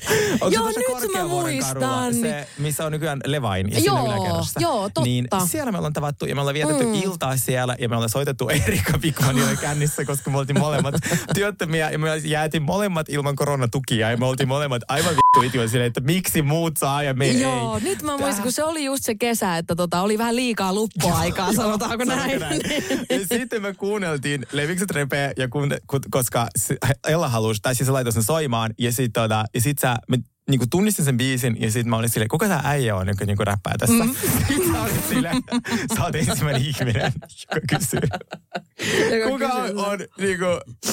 Onko Joo, nyt mä muistan. Se, missä on nykyään Levain ja Joo, yläkerrassa. joo, totta. Niin siellä me ollaan tavattu ja me ollaan vietetty mm. iltaa siellä ja me ollaan soitettu Erika Pikmanille kännissä, koska me oltiin molemmat työttömiä ja me jäätiin molemmat ilman koronatukia ja me oltiin molemmat aivan vittu itioja silleen, että miksi muut saa ja me joo, ei. nyt mä muistan, kun se oli just se kesä, että tota, oli vähän liikaa luppuaikaa, sanotaanko näin. Ja sitten me kuunneltiin Levikset repeä, ja kun, kun, koska Ella halusi, tai siis se laitoi sen soimaan, ja sitten tota, ja sit sä, me niinku tunnistin sen biisin, ja sitten mä olin silleen, kuka tää äijä on, joka niinku räppää tässä? Mm. Sitten sä olit silleen, sä oot ensimmäinen ihminen, joka kysyy. Kuka on, on niinku,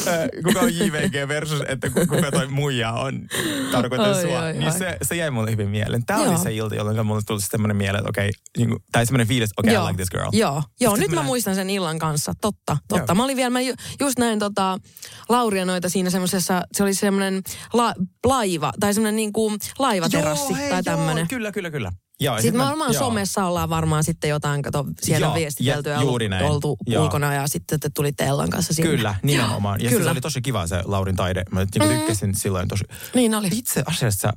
äh, kuka on JVG versus, että ku- kuka toi muija on, tarkoitan Oi, sua. oi, niin oi. se, se jäi mulle hyvin mieleen. Tää oli Joo. se ilta, jolloin mulle tuli semmoinen mieleen, että okei, niinku, tai semmoinen fiilis, okei, okay, I like this girl. Joo, joo nyt mä mä muistan sen illan kanssa. Totta, totta. Joo. Mä olin vielä, mä ju, just näin tota, Lauria noita siinä semmoisessa, se oli semmoinen la, laiva, tai semmoinen niinku laivaterassi hei, tai tämmöinen. Joo, kyllä, kyllä, kyllä. Joo, ja Sitten sit varmaan joo. somessa ollaan varmaan sitten jotain, kato, siellä Joo, viestitelty ja juuri näin. oltu Joo. ulkona ja sitten te tulitte Ellan kanssa sinne. Kyllä, nimenomaan. Ja Kyllä. se oli tosi kiva se Laurin taide. Mä niinku Mm. tykkäsin silloin tosi. Niin oli. Itse asiassa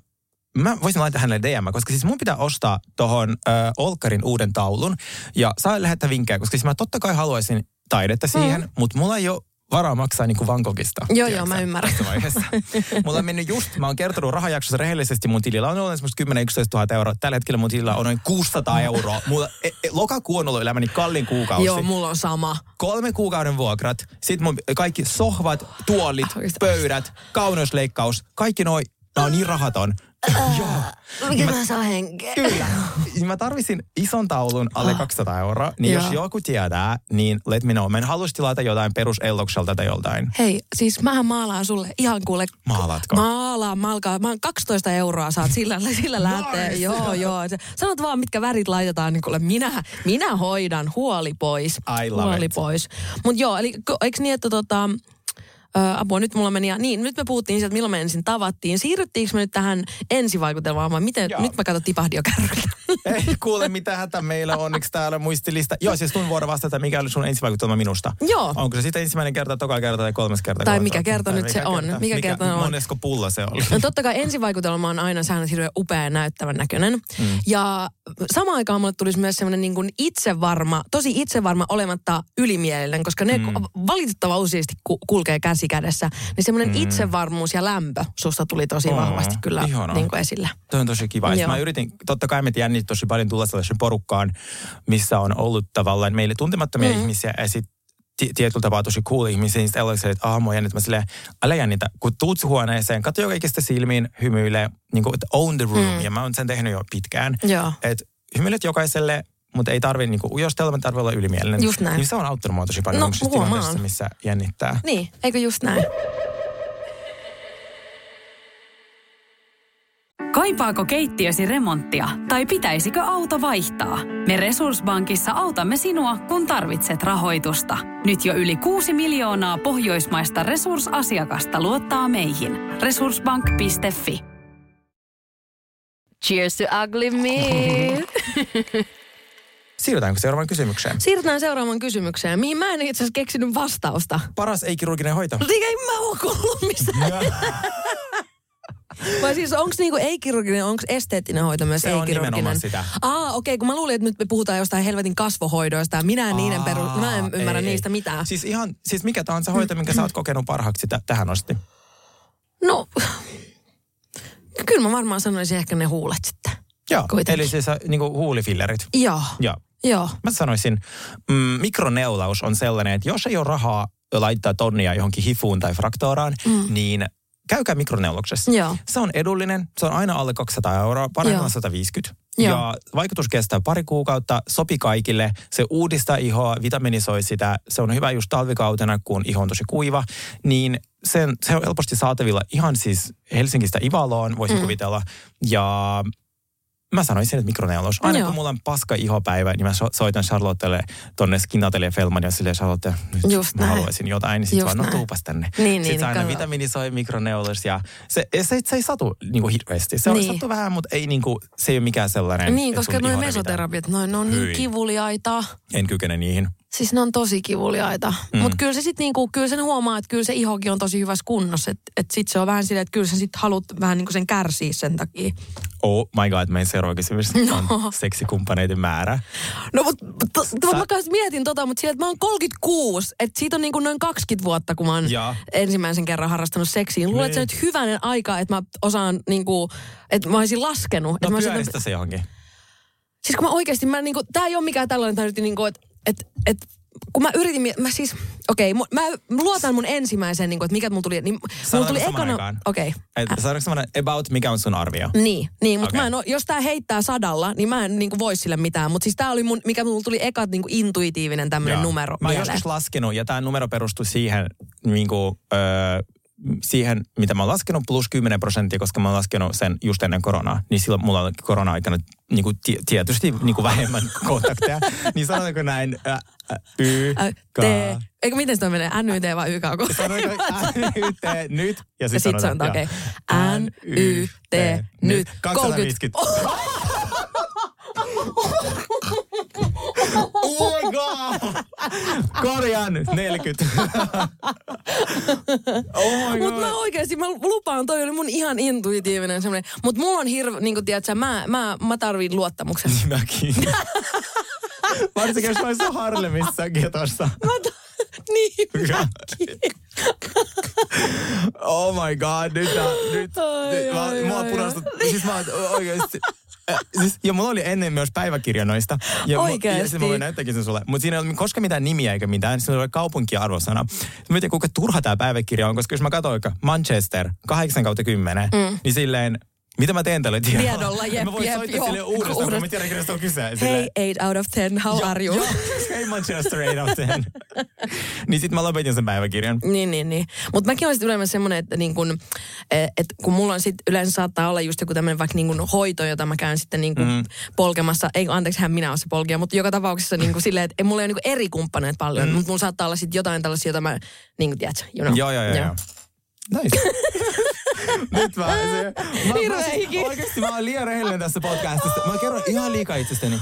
mä voisin laittaa hänelle DM, koska siis mun pitää ostaa tohon äh, Olkkarin uuden taulun. Ja saa lähettää vinkkejä, koska siis mä totta kai haluaisin taidetta siihen, mm. mutta mulla ei ole varaa maksaa niinku Van Goghista. Joo, joo, mä ymmärrän. tässä vaiheessa. mulla on mennyt just, mä oon kertonut rahajaksossa rehellisesti, mun tilillä on ollut semmoista 10-11 000 euroa. Tällä hetkellä mun tilillä on noin 600 euroa. Mulla, e, e, lokakuu on ollut elämäni kallin kuukausi Joo, mulla on sama. kolme kuukauden vuokrat, sitten mun kaikki sohvat, tuolit, Oikeesti. pöydät, kauneusleikkaus, kaikki noi, nää on niin rahaton. Mikä mä saa henkeä? Kyllä. Mä tarvisin ison taulun alle 200 euroa, niin jos joku tietää, niin let me know. Mä en halus tilata jotain perus Ellokselta tai joltain. Hei, siis mähän maalaan sulle ihan kuule. Maalaatko? Maalaan, malkaa. Mä oon 12 euroa saat sillä, sillä lähtee. Nice. Joo, joo. Sanot vaan, mitkä värit laitetaan, niin kuule minä, minä hoidan. Huoli pois. I love Huoli it. pois. Mut joo, eli eikö niin, että tota, Ö, apua, nyt mulla meni, ja niin, nyt me puhuttiin siitä, että milloin me ensin tavattiin. Siirryttiinkö me nyt tähän ensivaikutelmaan vai miten, Joo. nyt mä katson tipahdin jo kärryllä. Ei kuule, mitä hätä meillä on onneksi täällä muistilista. Joo, siis sun vuoro vastata, mikä oli sun ensivaikutelma minusta. Joo. Onko se sitten ensimmäinen kerta, toka kerta tai kolmas kerta? Tai mikä kerta nyt se on? Mikä Mikä kerta on? Monesko pullo se oli? No totta kai ensivaikutelma on aina sehän hirveän upea ja näyttävän näköinen. Mm. Ja samaan aikaan mulle tulisi myös semmoinen niin kuin itsevarma, tosi itsevarma olematta ylimielinen, koska ne mm. valitettavan useasti ku- kulkee käsi kädessä. Niin semmoinen mm. itsevarmuus ja lämpö susta tuli tosi Oo, vahvasti kyllä niin kuin esille. Toi on tosi kiva. Mä yritin, totta kai me jännit tosi paljon tulla sellaisen porukkaan, missä on ollut tavallaan meille tuntemattomia mm. ihmisiä ja sit ti- tietyllä tapaa tosi cool ihmisiä, niin sitten että aah, mua jännit. Mä silleen, älä jännitä. Kun tuut huoneeseen, katso joka ikistä silmiin, hymyilee, niin kuin, että own the room. Mm. Ja mä oon sen tehnyt jo pitkään. Että hymyilet jokaiselle, mutta ei tarvi niinku ujostella, mutta tarvii olla ylimielinen. Just näin. Niin se on auttanut mua tosi paljon No, tilanteessa, missä jännittää. Niin, eikö just näin? Kaipaako keittiösi remonttia tai pitäisikö auto vaihtaa? Me Resurssbankissa autamme sinua, kun tarvitset rahoitusta. Nyt jo yli 6 miljoonaa pohjoismaista resursasiakasta luottaa meihin. Resurssbank.fi Cheers to ugly me. Siirrytäänkö seuraavaan kysymykseen? Siirrytään seuraavaan kysymykseen, mihin mä en itse asiassa keksinyt vastausta. Paras ei-kirurginen hoito. Niin ei mä oo kuullut missään. Vai siis onko niinku ei-kirurginen, onko esteettinen hoito myös Se ei-kirurginen? nimenomaan sitä. Aa, okei, okay, kun mä luulin, että nyt me puhutaan jostain helvetin kasvohoidoista ja minä en niiden peru... Mä en ymmärrä ei, niistä ei. mitään. Siis ihan, siis mikä tahansa hoito, minkä sä oot kokenut parhaaksi tä- tähän asti. No, kyllä mä varmaan sanoisin ehkä ne huulet sitten. Joo, Kuitenkin. eli siis niin kuin huulifillerit. Joo, Joo. Joo. Mä sanoisin, mm, mikroneulaus on sellainen, että jos ei ole rahaa laittaa tonnia johonkin hifuun tai fraktooraan, mm. niin käykää mikroneulauksessa. Joo. Se on edullinen, se on aina alle 200 euroa, parhaimmillaan Joo. 150. Joo. Ja vaikutus kestää pari kuukautta, sopi kaikille, se uudistaa ihoa, vitaminisoi sitä, se on hyvä just talvikautena, kun iho on tosi kuiva, niin sen, se on helposti saatavilla ihan siis Helsingistä Ivaloon, voisin mm. kuvitella, ja Mä sanoisin, että mikroneulaus. Aina Joo. kun mulla on paska ihopäivä, niin mä so- soitan Charlottelle tonne Skinatelier Felman ja silleen Charlotte, nyt Just mä näin. haluaisin jotain, niin sit Just vaan, no näin. tuupas tänne. Niin, niin, Sitten se aina kannattaa. vitamiinisoi mikroneulaus ja se, se, se ei satu niinku hirveästi. Se on Niin. sattu vähän, mutta ei niinku, se ei ole mikään sellainen. Niin, koska noin mesoterapiat, noin, ne on niin Hyi. kivuliaita. En kykene niihin. Siis ne on tosi kivuliaita. Mm. Mutta kyllä se sitten niinku, kyllä sen huomaa, että kyllä se ihokin on tosi hyvässä kunnossa. Että et sit se on vähän silleen, että kyllä sä sitten haluat vähän niinku sen kärsiä sen takia. Oh my god, meidän seuraava kysymys on seksikumppaneiden määrä. No mutta to, to, mä kanssa mietin tota, mutta että mä oon 36. Että siitä on niinku noin 20 vuotta, kun mä oon Jaa. ensimmäisen kerran harrastanut seksiä. Luulen, että se on Niin. nyt hyvänen aika, että mä osaan niinku, että mä olisin laskenut. että No mä olisin- pyöristä se johonkin. Siis kun mä oikeasti, mä niinku, tää ei ole mikään tällainen, nyt niinku, että et, et, kun mä yritin, mä siis, okei, okay, mä luotan mun ensimmäiseen, niinku, että mikä mulla tuli, niin mulla tuli ekana, okei. Et, Saadaanko semmoinen about, mikä on sun arvio? Niin, niin mutta Okei. mä en oo, jos tää heittää sadalla, niin mä en niinku voi sille mitään. Mutta siis tää oli mun, mikä mulla tuli eka niinku intuitiivinen tämmönen Joo. numero Mä oon joskus laskenut, ja tämä numero perustui siihen, niin kuin, öö, siihen, mitä mä oon laskenut, plus 10 prosenttia, koska mä oon laskenut sen just ennen koronaa. Niin silloin mulla on korona-aikana niin kuin ti- tietysti niin kuin vähemmän kontakteja. niin sanotaanko näin, ä, ä, y, k, eikö miten se menee? NYT vai YK? Sanotaanko NYT nyt? Ja sitten sit sanotaan, okei. Okay. N, Y, T, nyt. 250. Oh my god! Korjaan 40. oh Mutta mä oikeasti, mä lupaan, toi oli mun ihan intuitiivinen semmoinen. Mutta mulla on hirveä, niin kuin tiedätkö, mä, mä, mä tarvin luottamuksen. Mäkin. Varsinkin jos mä olisin Harlemissa getossa. Mä t- niin, mäkin. Oh my god, nyt, tää- nyt, Ai, nyt mä, ai, mua ai, punastut. Siis mä oon oikeesti. Äh, Siis, ja mulla oli ennen myös päiväkirja noista. Ja, mu- ja siis mä voin näyttääkin sen sulle. Mutta siinä ei ollut koskaan mitään nimiä eikä mitään. Siinä oli kaupunki ja arvosana. Mä mietin, kuinka turha tämä päiväkirja on, koska jos mä katsoin Manchester 8 kautta 10, mm. niin silleen Mitä mä teen tällä tiedolla? Tiedolla, jep, Mä voin jep, soittaa joo. sille uudestaan, kun mä tiedän, kenestä on kyse. Hei, 8 out of 10, how are you? Hei Manchester 8 out of 10. niin sit mä lopetin sen päiväkirjan. Niin, niin, niin. Mutta mäkin olen sitten yleensä semmoinen, että niin kun, et kun mulla on sitten yleensä saattaa olla just joku tämmöinen vaikka niin kun hoito, jota mä käyn sitten niin kun Mm. mm. polkemassa. Ei, anteeksi, hän minä olen se polkija, mutta joka tapauksessa niin kun silleen, että ei, mulla ei ole niin eri kumppaneita paljon, mm. mutta mulla saattaa olla sitten jotain tällaisia, joita mä, niin kuin tiedätkö, you know. Joo, joo, joo. joo. Nice. Nyt mä, se, mä, Hirveä mä, hiki. oikeesti mä oon liian rehellinen tässä podcastista. Mä kerron ihan liikaa itsestäni.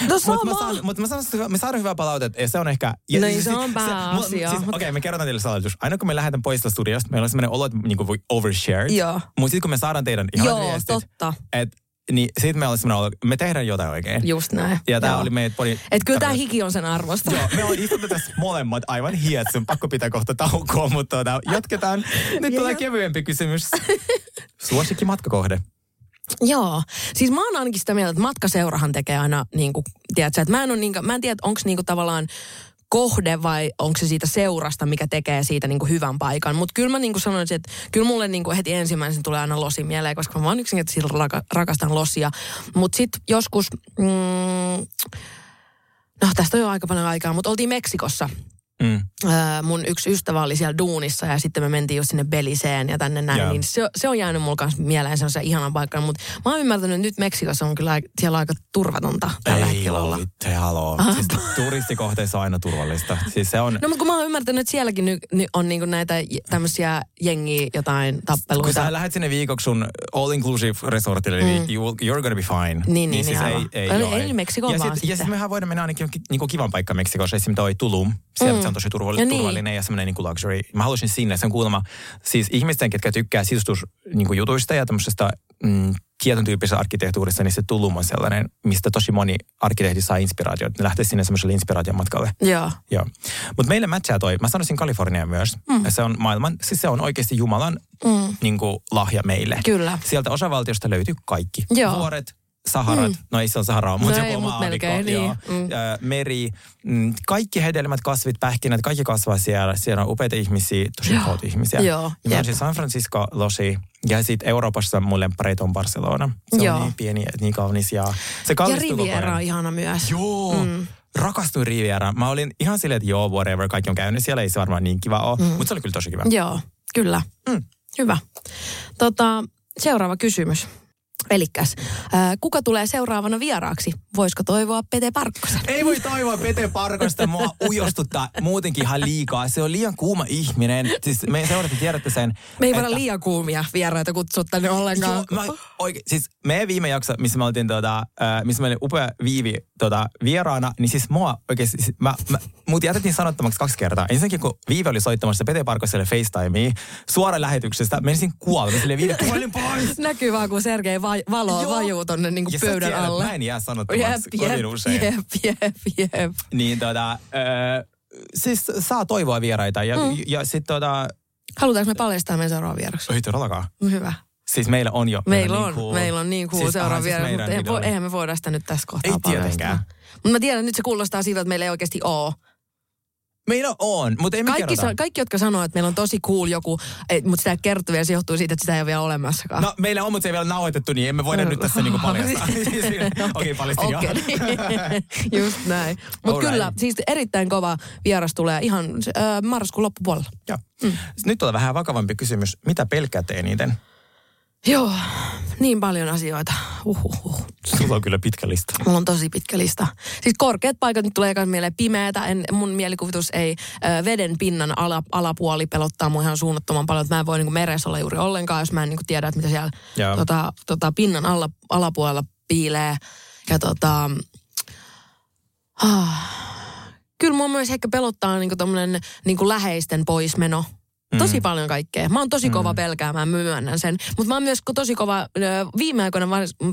No Mutta mä sama. saan, mut mä saan, me saadaan hyvää palautetta ja se on ehkä... Ja No niin, se on pääasia. Siis, Okei, okay, me kerrotaan teille salatus. Aina kun me lähdetään pois tästä studiosta, meillä on sellainen olo, että niinku we overshared. Joo. Mutta sitten kun me saadaan teidän ihan Joo, viestit, totta. Et, niin sitten me ollaan sellainen olo, me tehdään jotain oikein. Just näin. Ja tää Joo. oli meidän podi... Et kyllä tämä hiki on sen arvosta. Joo, me on istuttu tässä molemmat aivan hiet, sun pakko pitää kohta taukoa, mutta tuota, jatketaan. Nyt tulee kevyempi kysymys. Suosikki matkakohde. Joo. Siis mä oon ainakin sitä mieltä, että matkaseurahan tekee aina, niin kuin, tiedätkö, että mä en, ole niin, mä en tiedä, onko niin kuin tavallaan kohde vai onko se siitä seurasta, mikä tekee siitä niin kuin hyvän paikan. Mutta kyllä mä niin kuin sanoisin, että kyllä mulle niin kuin heti ensimmäisen tulee aina losi mieleen, koska mä vaan yksinkertaisesti raka, rakastan losia. Mutta sitten joskus, mm, no tästä on jo aika paljon aikaa, mutta oltiin Meksikossa Mm. Öö, mun yksi ystävä oli siellä duunissa ja sitten me mentiin just sinne Beliseen ja tänne näin, Joo. niin se, se on jäänyt mulla kanssa mieleen se on se ihanan paikka. Mutta mä oon ymmärtänyt, että nyt Meksikossa on kyllä siellä on aika turvatonta tällä Ei hetkellä olla. vittu, haloo. Siis turistikohteissa on aina turvallista. Siis se on... No mutta kun mä oon ymmärtänyt, että sielläkin ny, ny, on niinku näitä tämmöisiä jengiä jotain kun tappeluita. sä lähdet sinne viikoksi sun all-inclusive resortille, mm. niin you, you're gonna be fine. Niin, niin, siis niin, ei, ei, Ei- joo, ei Meksikoon ja vaan sit, ja sitten. sitten mehän voidaan mennä ainakin niinku kivan paikka Meksikossa, esimerkiksi toi Tulum. Siellä mm. Se on tosi turvallinen, Ja niin. turvallinen ja semmoinen niinku luxury. Mä haluaisin sinne, se on kuulemma siis ihmisten, ketkä tykkää sisustusjutuista jutuista ja tämmöisestä mm, tietyn tyyppisestä arkkitehtuurista, niin se Tulum on sellainen, mistä tosi moni arkkitehti saa inspiraatiota. Ne lähtee sinne semmoiselle inspiraatiomatkalle. Joo. Joo. Mutta meille matchaa toi, mä sanoisin Kalifornia myös. Mm. Se on maailman, siis se on oikeasti Jumalan mm. niin kuin, lahja meille. Kyllä. Sieltä osavaltiosta löytyy kaikki. Joo. Vuoret, Saharat, mm. no ei se on Saharaa, mutta No joku oma mut melkein, aavikko, niin. joo. Mm. Ö, meri, mm, kaikki hedelmät, kasvit, pähkinät, kaikki kasvaa siellä. Siellä on upeita ihmisiä, tosi hot ihmisiä. Joo, Ja mä olisin San Francisco, Losi, ja sitten Euroopassa mun lemppareit on Barcelona. Se Joo. on niin pieni, niin kaunis ja se Ja kallistuu koko Riviera on ihana myös. Joo, mm. rakastuin Rivieraan. Mä olin ihan silleen, että joo, whatever, kaikki on käynyt siellä, ei se varmaan niin kiva ole, mm. mutta se oli kyllä tosi kiva. Joo, kyllä. Mm. Hyvä. Tota, seuraava kysymys. Elikkäs, ää, kuka tulee seuraavana vieraaksi? Voisiko toivoa Pete Parkkosen? Ei voi toivoa Pete Parkosta, mua ujostuttaa muutenkin ihan liikaa. Se on liian kuuma ihminen. Siis me seuraatte tiedätte sen. Me ei voida että- liian kuumia vieraita kutsua tänne ollenkaan. Joo, mä, oike, siis meidän viime jakso, missä me oltiin, tota, missä meillä oli upea viivi tota, vieraana, niin siis mua oikeasti, siis mä, mä, mut jätettiin sanottomaksi kaksi kertaa. Ensinnäkin, kun Viivi oli soittamassa Pete Parkoselle FaceTimea suora lähetyksestä, menisin silleen, puhelin pois! Näkyy vaan, kun Sergei va- valoo Joo. vajuu tonne niinku Ja sä pöydän tiedät, alle. Mä en jää Jep, sanottomaksi kovin jep, usein. jep, jep, jep. Niin tota, äh, siis saa toivoa vieraita ja, mm. ja sitten tota, Halutaanko me paljastaa meidän seuraava vieraksi? ei todellakaan. Hyvä. Siis meillä on jo. Meillä on niin cool. meillä on niin cool Siis, seuraava siis vieras, mutta eihän, eihän me voida sitä nyt tässä kohtaa Ei tietenkään. paljastaa. Mutta mä tiedän, että nyt se kuulostaa siltä, että meillä ei oikeasti ole. Meillä on, mutta ei me Kaikki, sa- kaikki, jotka sanoo, että meillä on tosi cool joku, ei, mutta sitä ei kerrottu vielä, se johtuu siitä, että sitä ei ole vielä olemassakaan. No meillä on, mutta se ei vielä nauhoitettu, niin emme voida nyt tässä niinku paljastaa. Okei, paljastin. Okei, just näin. Mutta kyllä, siis erittäin kova vieras tulee ihan äh, marraskuun loppupuolella. Joo. Nyt on vähän vakavampi kysymys. Mitä pelkäätte eniten? Joo, niin paljon asioita. Uhuhuh. Sulla on kyllä pitkä lista. Mulla on tosi pitkä lista. Siis korkeat paikat nyt tulee myös mieleen pimeätä. En, mun mielikuvitus ei ö, veden pinnan ala, alapuoli pelottaa mua ihan suunnattoman paljon. Mä en voi niin meressä olla juuri ollenkaan, jos mä en niin tiedä, että mitä siellä tota, tota, pinnan alla, alapuolella piilee. Ja tota, ah, kyllä mua myös ehkä pelottaa niin tommonen niin läheisten poismeno. Tosi paljon kaikkea. Mä oon tosi kova pelkäämään, mä myönnän sen. Mutta mä oon myös tosi kova, viime aikoina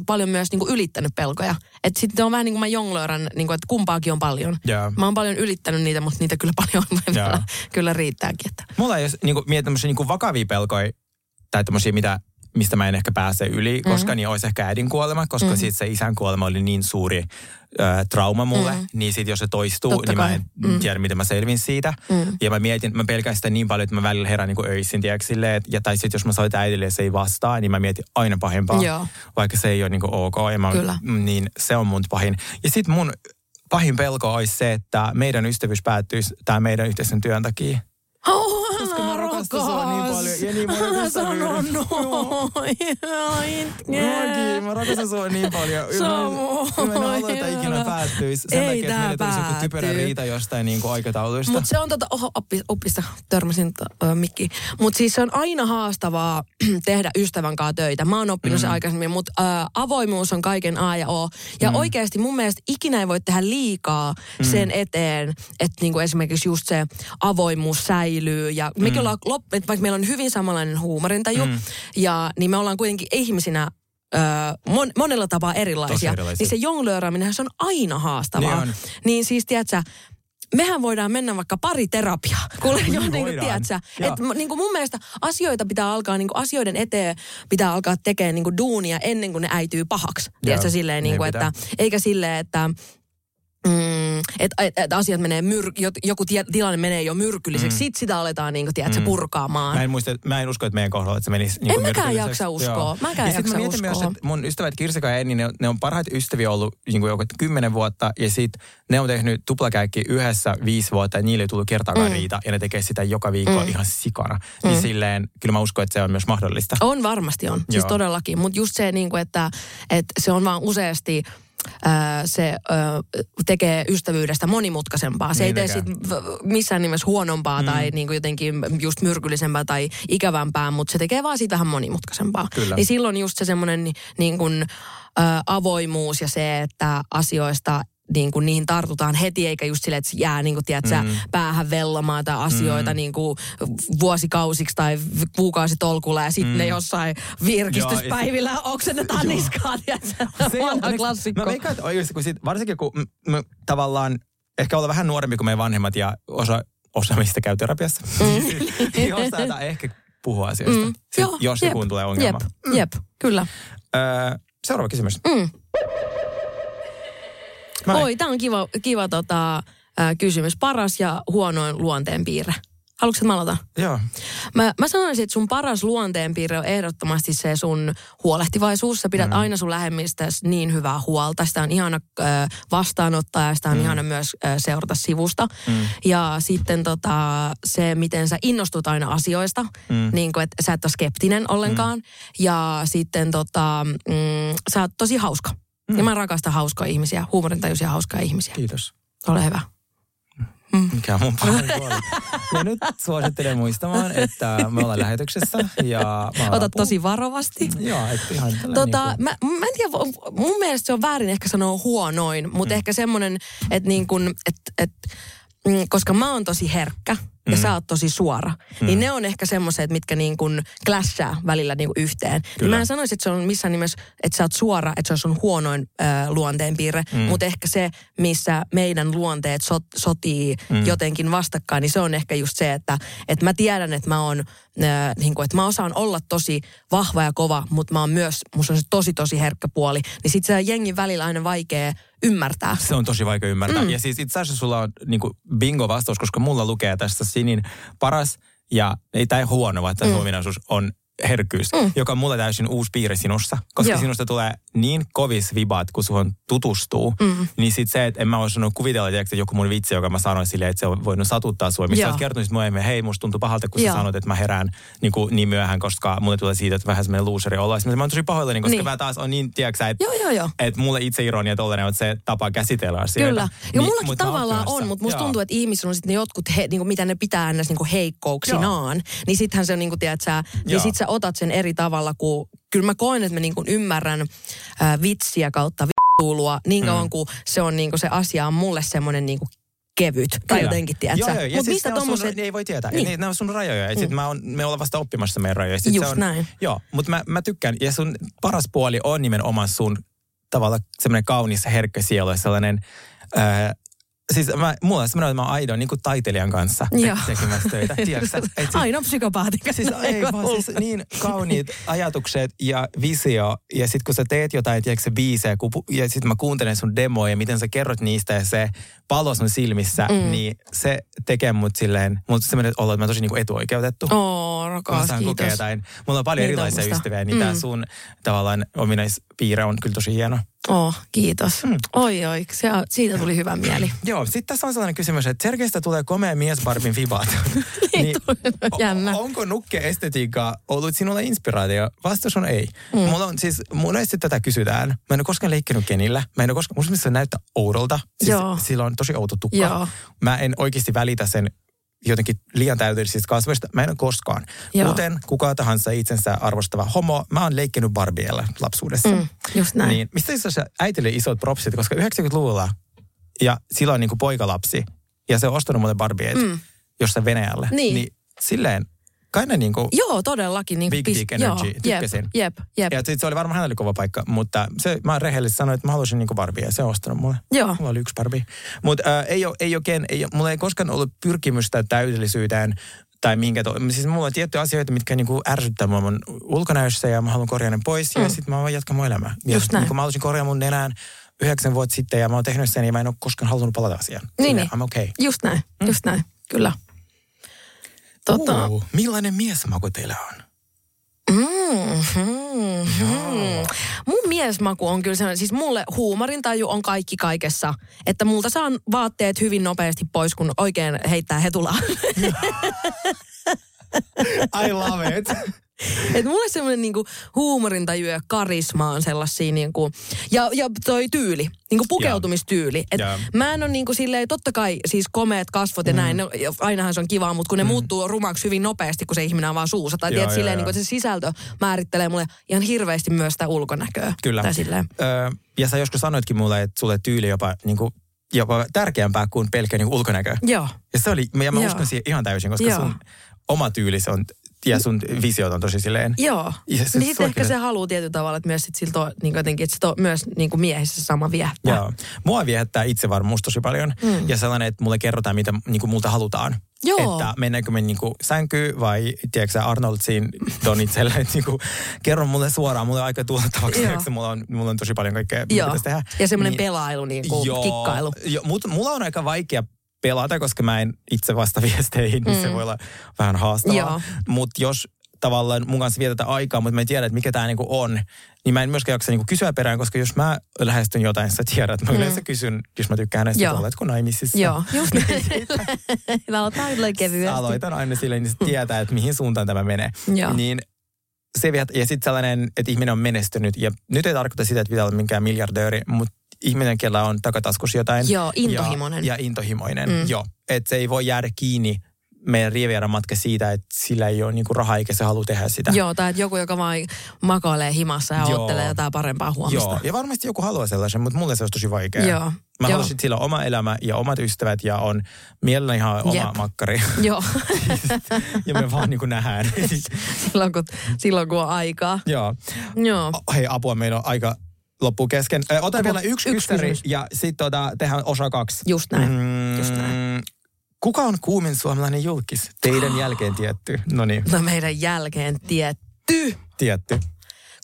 paljon myös niinku ylittänyt pelkoja. Että sitten on vähän niin kuin mä jonglöörän, niinku, että kumpaakin on paljon. Joo. Mä oon paljon ylittänyt niitä, mutta niitä kyllä paljon Joo. kyllä, kyllä riittääkin. Että. Mulla ei ole niinku, tämmöisiä niinku vakavia pelkoja tai tämmöisiä, mitä mistä mä en ehkä pääse yli, koska niin olisi ehkä äidin kuolema, koska mm. sitten se isän kuolema oli niin suuri ö, trauma mulle, mm. niin sitten jos se toistuu, Totta niin mä kai. en Mm. tiedä, miten mä selvin siitä. Mm. Ja mä mietin, mä pelkään sitä niin paljon, että mä välillä herään niin öisin, tiedätkö, silleen, ja tai sitten jos mä soitan äidille ja se ei vastaa, niin mä mietin aina pahempaa, Joo. vaikka se ei ole niin ok. Ja mä, Kyllä. Niin se on mun pahin. Ja sitten mun pahin pelko olisi se, että meidän ystävyys päättyisi tämän meidän yhteisen työn takia. Oh, Mä rakastan sua niin paljon ja niin mun Älä rakastan sano noin. Mäkin, mä rakastan sua niin paljon. Mä, Samoin. mä en halua, että ikinä päättyisi. Sen Ei takia, että meillä tulisi joku typerä riita jostain niin kuin aikatauluista. Mutta se on tota, oho, oppi, oppista törmäsin uh, mikki. Mutta siis se on aina haastavaa tehdä ystävän kanssa töitä. Mä oon oppinut mm. se aikaisemmin, mutta uh, avoimuus on kaiken A ja O. Ja mm. oikeasti mun mielestä ikinä ei voi tehdä liikaa mm. sen eteen, että niinku esimerkiksi just se avoimuus säilyy. Ja mekin ollaan, lop, et vaikka meillä on hyvin samanlainen huumorintaju, mm. ja, niin me ollaan kuitenkin ihmisinä Öö, mon, monella tapaa erilaisia. Niin se jonglööraaminen, se on aina haastavaa. Niin on. Niin siis, tiedätkö, mehän voidaan mennä vaikka pari terapiaa. Kuule, jo niin kuin, tiedätkö, että niin kuin mun mielestä asioita pitää alkaa, niin kuin asioiden eteen pitää alkaa tekemään niin kuin duunia ennen kuin ne äityy pahaksi. Tiedätkö, silleen, niin niin kuin, että, eikä silleen, että Mm, että et, et asiat menee, myr, joku tie, tilanne menee jo myrkylliseksi, mm. sit sitä aletaan niin kuin, tiedätkö, Mm. purkaamaan. Mä en, muista, mä en usko, että meidän kohdalla, että se menisi niin En mäkään jaksa uskoa. Joo. Mäkään ja jaksa mä mietin myös, uskoa. että mun ystävät Kirsika ja Enni, ne, on- ne on parhaita ystäviä ollut niin kuin joku kymmenen vuotta. Ja sit ne on tehnyt tuplakäikki yhdessä viisi vuotta ja niille ei tullut kertaakaan Mm. riita. Ja ne tekee sitä joka viikko Mm. ihan sikana. Niin Mm. silleen, kyllä mä uskon, että se on myös mahdollista. On varmasti on, siis Joo. todellakin. Mutta just se, niin kuin, että, että se on vaan useasti se tekee ystävyydestä monimutkaisempaa. Se Niin ei tee sit missään nimessä huonompaa mm. tai niin kuin jotenkin just myrkyllisempää tai ikävämpää, mutta se tekee vaan siitä vähän monimutkaisempaa. Kyllä. Niin silloin just se semmoinen niin kuin, ää, avoimuus ja se, että asioista niin kuin niihin tartutaan heti, eikä just silleen, että jää niin kuin, tiedätkö, mm. päähän vellomaan tai asioita mm. niin kuin vuosikausiksi tai kuukausitolkulla ja sitten mm. ne jossain virkistyspäivillä oksennetaan niskaa, tiedätkö? Se on Vanha onneksi- klassikko. Mä veikkaan, että oikeasti, kun sit, varsinkin kun m- m- tavallaan ehkä olla vähän nuorempi kuin meidän vanhemmat ja osa, osa mistä käy terapiassa, mm. niin osataan ehkä puhua asioista, Mm. mm. sit, Joo, jos jep, joku tulee ongelma. Jep, jep, kyllä. Öö, seuraava kysymys. Mm. Mä Oi, tämä on kiva, kiva tota, ää, kysymys. Paras ja huonoin luonteenpiirre. Haluatko, että mä aloitan? Joo. Mä, mä sanoisin, että sun paras luonteenpiirre on ehdottomasti se sun huolehtivaisuus. Sä pidät mm. aina sun lähemmistäsi niin hyvää huolta. Sitä on ihana ö, vastaanottaa ja sitä on mm. ihana myös ö, seurata sivusta. Mm. Ja sitten tota, se, miten sä innostut aina asioista. Mm. Niin kuin, että sä et ole skeptinen ollenkaan. Mm. Ja sitten tota, mm, sä oot tosi hauska. Mm. Ja mä rakastan hauskoja ihmisiä, huumorintajuisia hauskoja ihmisiä. Kiitos. Ole hyvä. Mikä on mun puoli. Ja nyt suosittelen muistamaan, että me ollaan lähetyksessä ja mä Ota tosi varovasti. Joo, että ihan tällä Tota, niin mä, mä en tiedä, mun mielestä se on väärin ehkä sanoa huonoin, mutta mm. ehkä semmoinen, että niin kun, et, et, mm, koska mä oon tosi herkkä ja Mm. sä oot tosi suora, niin ne on ehkä semmoiset, mitkä niin kun clashaa välillä niin kuin yhteen. Niin mä en sanoisi, että se on missään nimessä, että sä oot suora, että se on sun huonoin ö, luonteenpiirre, mm. mutta ehkä se, missä meidän luonteet sot, sotii mm. jotenkin vastakkain, niin se on ehkä just se, että, että mä tiedän, että mä oon, ö, niin kuin, että mä osaan olla tosi vahva ja kova, mutta mä oon myös, musta on se tosi tosi herkkä puoli, niin sit se jengin välillä aina vaikea ymmärtää. Se on tosi vaikea ymmärtää. Mm. Ja siis itse asiassa sulla on niin bingo vastaus, koska mulla lukee tästä Sinin paras ja ei tämä huono, vaan tämä mm. ominaisuus on herkkyys, mm. joka on mulle täysin uusi piirre sinussa. Koska Joo. sinusta tulee niin kovis vibat, kun suhun tutustuu, mm. niin sit se, että en mä olisi sanonut kuvitella, että joku mun vitsi, joka mä sanoin silleen, että se on voinut satuttaa sua. Mistä Joo. olet kertonut mulle, hei, musta tuntuu pahalta, kun Joo. sä sanot, että mä herään niin, kuin, niin myöhään, koska mulle tulee siitä, että vähän semmoinen looseri olla. Sitten mä oon tosi pahoillani, koska Niin. niin. mä taas on niin, tiedätkö, että Joo, joo, joo. että mulle itse ironia tollainen on se tapa käsitellä asioita. Kyllä. Ja Niin, mullakin mut tavallaan on, mutta musta Joo. tuntuu, että ihmisillä on sitten ne jotkut, he, niinku, mitä ne pitää ennäs niinku heikkouksinaan. Niin sittenhän se on, niinku, tiedät sä, niin Joo. sit sä otat sen eri tavalla, kun kyllä mä koen, että mä niinku ymmärrän ää, vitsiä kautta vittuulua niin kauan, mm. kuin se on niinku, se asia on mulle semmoinen niinku kevyt. Tai Kyllä. jotenkin, tiedät Joo, joo. Ja Mut siis mistä ne on sun, tommoset... ne ei voi tietää. Niin. Niin. Ne on sun rajoja. Ja sit mä on, me ollaan vasta oppimassa meidän rajoja. Sit Just se on, näin. Joo, mutta mä, mä tykkään. Ja sun paras puoli on nimenomaan sun tavalla semmoinen kaunis, herkkä sielu ja sellainen... Äh, siis mä, mulla on semmoinen, että mä oon aidon niin kuin taiteilijan kanssa te- tekemässä töitä. Tiedätkö sä? Et siis- Aina psykopaatin kanssa. Siis ei vaan siis niin kauniit ajatukset ja visio. Ja sitten kun sä teet jotain, tiedätkö se biisejä, kun, ja sitten mä kuuntelen sun demoja ja miten sä kerrot niistä ja se palo sun silmissä, mm. niin se tekee mut silleen, on semmoinen olo, että mä oon tosi niinku etuoikeutettu. Oo, mä rakas, saan kiitos. kokea jotain. Mulla on paljon Niin erilaisia tommosta. ystäviä, niin tää Mm. sun tavallaan ominaispiirre on kyllä tosi hieno. Oh, kiitos. Mm. Oi, oi, se, siitä tuli hyvä mieli. Joo, sitten tässä on sellainen kysymys, että Sergeistä tulee komea mies Barbin fibat. Ei tule, jännä. o- onko nukke-estetiikka ollut sinulle inspiraatio? Vastaus on ei. Mm. Mulla on siis, monesti tätä kysytään. Mä en ole koskaan leikkinyt kenillä. Mä en ole koskaan, musta se näyttää oudolta. Siis Joo. Sillä on tosi outo tukka. Joo. Mä en oikeasti välitä sen jotenkin liian täydellisistä kasvoista. Mä en ole koskaan. Joo. Kuten kuka tahansa itsensä arvostava homo, mä oon leikkinyt Barbiella lapsuudessa. Mm, just näin. Niin, mistä itse asiassa äitille isot propsit, koska 90-luvulla ja sillä on niin kuin poikalapsi ja se on ostanut mulle Barbieet mm. jossain Venäjällä. Niin. niin silleen, kai ne niin kuin, Joo, todellakin. Niin Big dick energy, Joo, tykkäsin. Jep, jep, jep. ja sit se oli varmaan hänelle kova paikka, mutta se, mä rehellisesti sanoin, että mä haluaisin niin kuin Barbie ja se on ostanut mulle. Joo. Mulla oli yksi Barbie. Mutta äh, ei ole, ei oikein, ei, ole- mulla ei koskaan ollut pyrkimystä täydellisyyteen tai minkä to, siis mulla on tiettyjä asioita, mitkä niinku ärsyttää mua mun ulkonäössä ja mä haluan korjaa ne pois ja Mm. sitten mä vaan jatkan mun elämää. Ja Just näin. Niin kun mä halusin korjaa mun nenään yhdeksän vuotta sitten ja mä oon tehnyt sen ja mä en ole koskaan halunnut palata asiaan. Niin, Silleen, niin. I'm okay. Just näin, just näin. Kyllä. Tota, Uh, millainen miesmaku teillä on? Mm-hmm. Mun miesmaku on kyllä sellainen, siis mulle huumorintaju on kaikki kaikessa. Että multa saan vaatteet hyvin nopeasti pois, kun oikein heittää hetulaa. I love it. Et mulle semmoinen niinku huumorintaju ja karisma on sellaisia niinku, ja, ja toi tyyli, niinku pukeutumistyyli. Et mä en ole niinku silleen, totta kai siis komeet kasvot ja näin, no, ja ainahan se on kivaa, mutta kun ne muuttuu rumaksi hyvin nopeasti, kun se ihminen on vaan suussa. Tai tiedät, silleen, niinku, että se sisältö määrittelee mulle ihan hirveästi myös sitä ulkonäköä. Kyllä. Tai silleen. Ö, ja sä joskus sanoitkin mulle, että sulle tyyli jopa, niinku, jopa tärkeämpää kuin pelkkä niinku ulkonäkö. Joo. Ja se oli, ja mä Joo. uskon siihen ihan täysin, koska Joo. sun oma tyyli se on, ja sun visiot on tosi silleen. Joo. Ja se- niin sua ehkä se haluaa tietyllä tavalla, että myös sit siltä on, niin jotenkin, että se on myös niin kuin miehissä sama viehättää. Joo. Mua viehättää itsevarmuus tosi paljon. Mm. Ja sellainen, että mulle kerrotaan, mitä niin kuin multa halutaan. Joo. Että mennäänkö me niin kuin sänkyyn vai tiedätkö Arnoldsiin Donitselle. Että niin kuin, kerro mulle suoraan, mulle on aika tuottavaksi. Joo. mulla, on, mulla on tosi paljon kaikkea, mitä Joo. tehdä. Ja semmoinen pelailu, niin kuin Joo. kikkailu. Jo, mutta mulla on aika vaikea pelata, koska mä en itse vasta viesteihin, niin se voi olla vähän haastavaa. Mm. Mutta jos tavallaan mun kanssa vietetään aikaa, mutta mä en tiedä, että mikä tämä niinku on, niin mä en myöskään jaksa niinku kysyä perään, koska jos mä lähestyn jotain, sä tiedät, mä yleensä kysyn, jos mä tykkään näistä, että oletko naimisissa. Joo, just näin. Aloitetaan yleensä kevyesti. Aloitan aina silleen, niin se tietää, että mihin suuntaan tämä menee. Joo. Niin se viet, ja sitten sellainen, että ihminen on menestynyt, ja nyt ei tarkoita sitä, että pitää olla minkään miljardööri, mutta ihminen, kellä on takataskussa jotain. Joo, intohimoinen. Ja, ja intohimoinen, mm. joo. Että se ei voi jäädä kiinni meidän Rivieran matka siitä, että sillä ei ole niinku rahaa eikä se halua tehdä sitä. Joo, tai että joku, joka vaan makoilee himassa ja Joo. ottelee jotain parempaa huomista. Joo, ja varmasti joku haluaa sellaisen, mutta mulle se olisi tosi vaikea. Joo. Mä Joo. haluaisin, että sillä on oma elämä ja omat ystävät ja on mielellä ihan oma Jep. makkari. Joo. ja me vaan niin kuin nähdään. silloin, kun, silloin, kun on aikaa. Joo. Joo. Hei, apua, meillä on aika loppu kesken. Ö, Otan Apua. vielä yksi, Yksi kysymys kysymys. ja sitten tota, tehdään osa kaksi. Just näin. Mm, Just näin. Kuka on kuumin suomalainen julkis? Teidän jälkeen tietty. No niin, No meidän jälkeen tietty. tietty.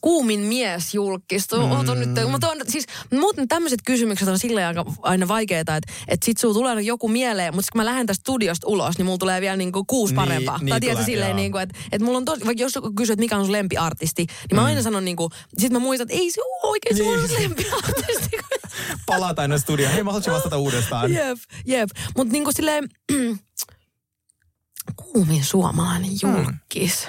Kuumin mies julkistu. Mm. Nyt, mutta on, siis muuten tämmöiset kysymykset on silleen aika, aina vaikeita, että, että sit sulla tulee joku mieleen, mutta kun mä lähden tästä studiosta ulos, niin mulla tulee vielä niinku kuusi Niin, parempaa. niin tai tiedätkö tulee, silleen, niinku, että, että mulla on tosi, vaikka jos joku kysyy, että mikä on sun lempiartisti, niin mä aina sanon niinku, sit mä muistan, että ei se ole oikein Niin. niin. sun lempiartisti. Palaat aina studioon. Hei, mä haluaisin vastata uudestaan. jep, jep. Mutta niinku silleen, kuumin suomalainen julkis.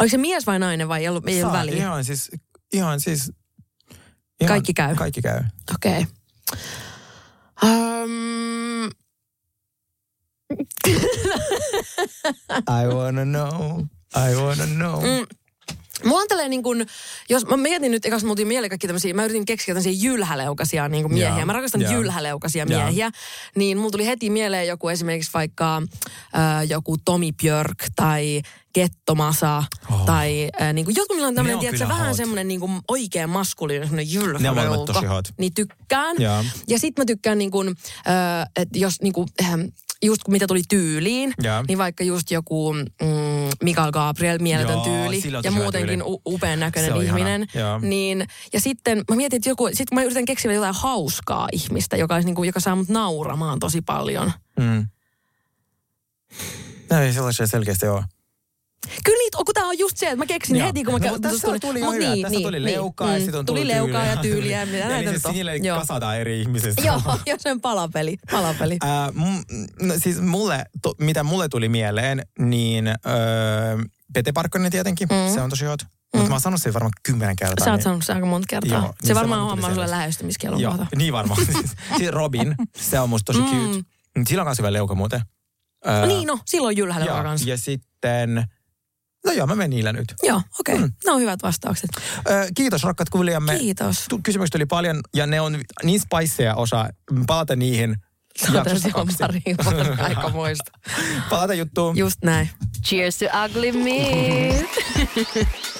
Oliko se mies vai nainen vai ei ollut, ei ollut Saa, väliä? Ihan siis, ihan siis... Ihan, Kaikki käy. Kaikki käy. Okei. Okay. Um, I wanna know, I wanna know. Mm. Mulla on tällainen niin kuin, jos mä mietin nyt, ekas mulla mieli kaikki tämmöisiä, mä yritin keksiä tämmöisiä jylhäleukaisia niin kuin miehiä. Joo, Mä rakastan joo. jylhäleukaisia Joo. miehiä. Niin mulla tuli heti mieleen joku esimerkiksi vaikka äh, joku Tomi Björk tai Kettomasa Oh. tai äh, niin kuin jotkut, millä on Ne tämmöinen, tiedätkö, vähän hot. semmoinen niin kuin oikea maskuliinen, semmoinen Ne on jylhäleuka. tosi hot. Niin tykkään. Joo. Ja sitten mä tykkään niin kuin, äh, että jos niin kuin, äh, just mitä tuli tyyliin, Joo. niin vaikka just joku mm, Mikael Gabriel, mieletön Joo, tyyli ja muutenkin tyyli. u- upean näköinen ihana, ihminen. Niin, ja sitten mä mietin, että joku, sit mä yritän keksiä jotain hauskaa ihmistä, joka, olisi niinku, joka saa mut nauramaan tosi paljon. Mm. No ei sellaisia selkeästi ole. Kyllä niitä, kun tää on just se, että mä keksin Joo. heti, kun mä no, kä- mutta tässä tuli- tuli jo hyvä. niin, Tässä niin, tuli niin. leukaa ja Mm, sitten on Tuli leukaa ja tyyliä. tyyliä. Mitä Eli näitä on? sinille Joo. kasataan eri ihmisistä. Joo, ja sen palapeli. palapeli. Äh, m- no, siis mulle, to, mitä mulle tuli mieleen, niin öö, Pete Parkkonen tietenkin, mm. se on tosi hot. Mm. Mutta mä oon sanonut sen varmaan kymmenen kertaa. Sä oot niin- sanonut sen aika monta kertaa. Joo, se niin se varmaan varmaan hommaa sulle lähestymiskielon Joo, kohta. niin varmaan. siis, siis Robin, se on musta tosi Mm. cute. Sillä on myös hyvä leuka muuten. Öö, No niin, no, silloin jylhäleuka ja, kanssa. ja sitten, no joo, mä menen niillä nyt. Joo, okei. Okay. Mm. Ne on hyvät vastaukset. Öö, kiitos rakkaat kuulijamme. Kiitos. Tu- Kysymykset tuli paljon ja ne on niin spiceja osa. Palata niihin on pari aika muista. Palata juttuun. Just näin. Cheers to ugly me.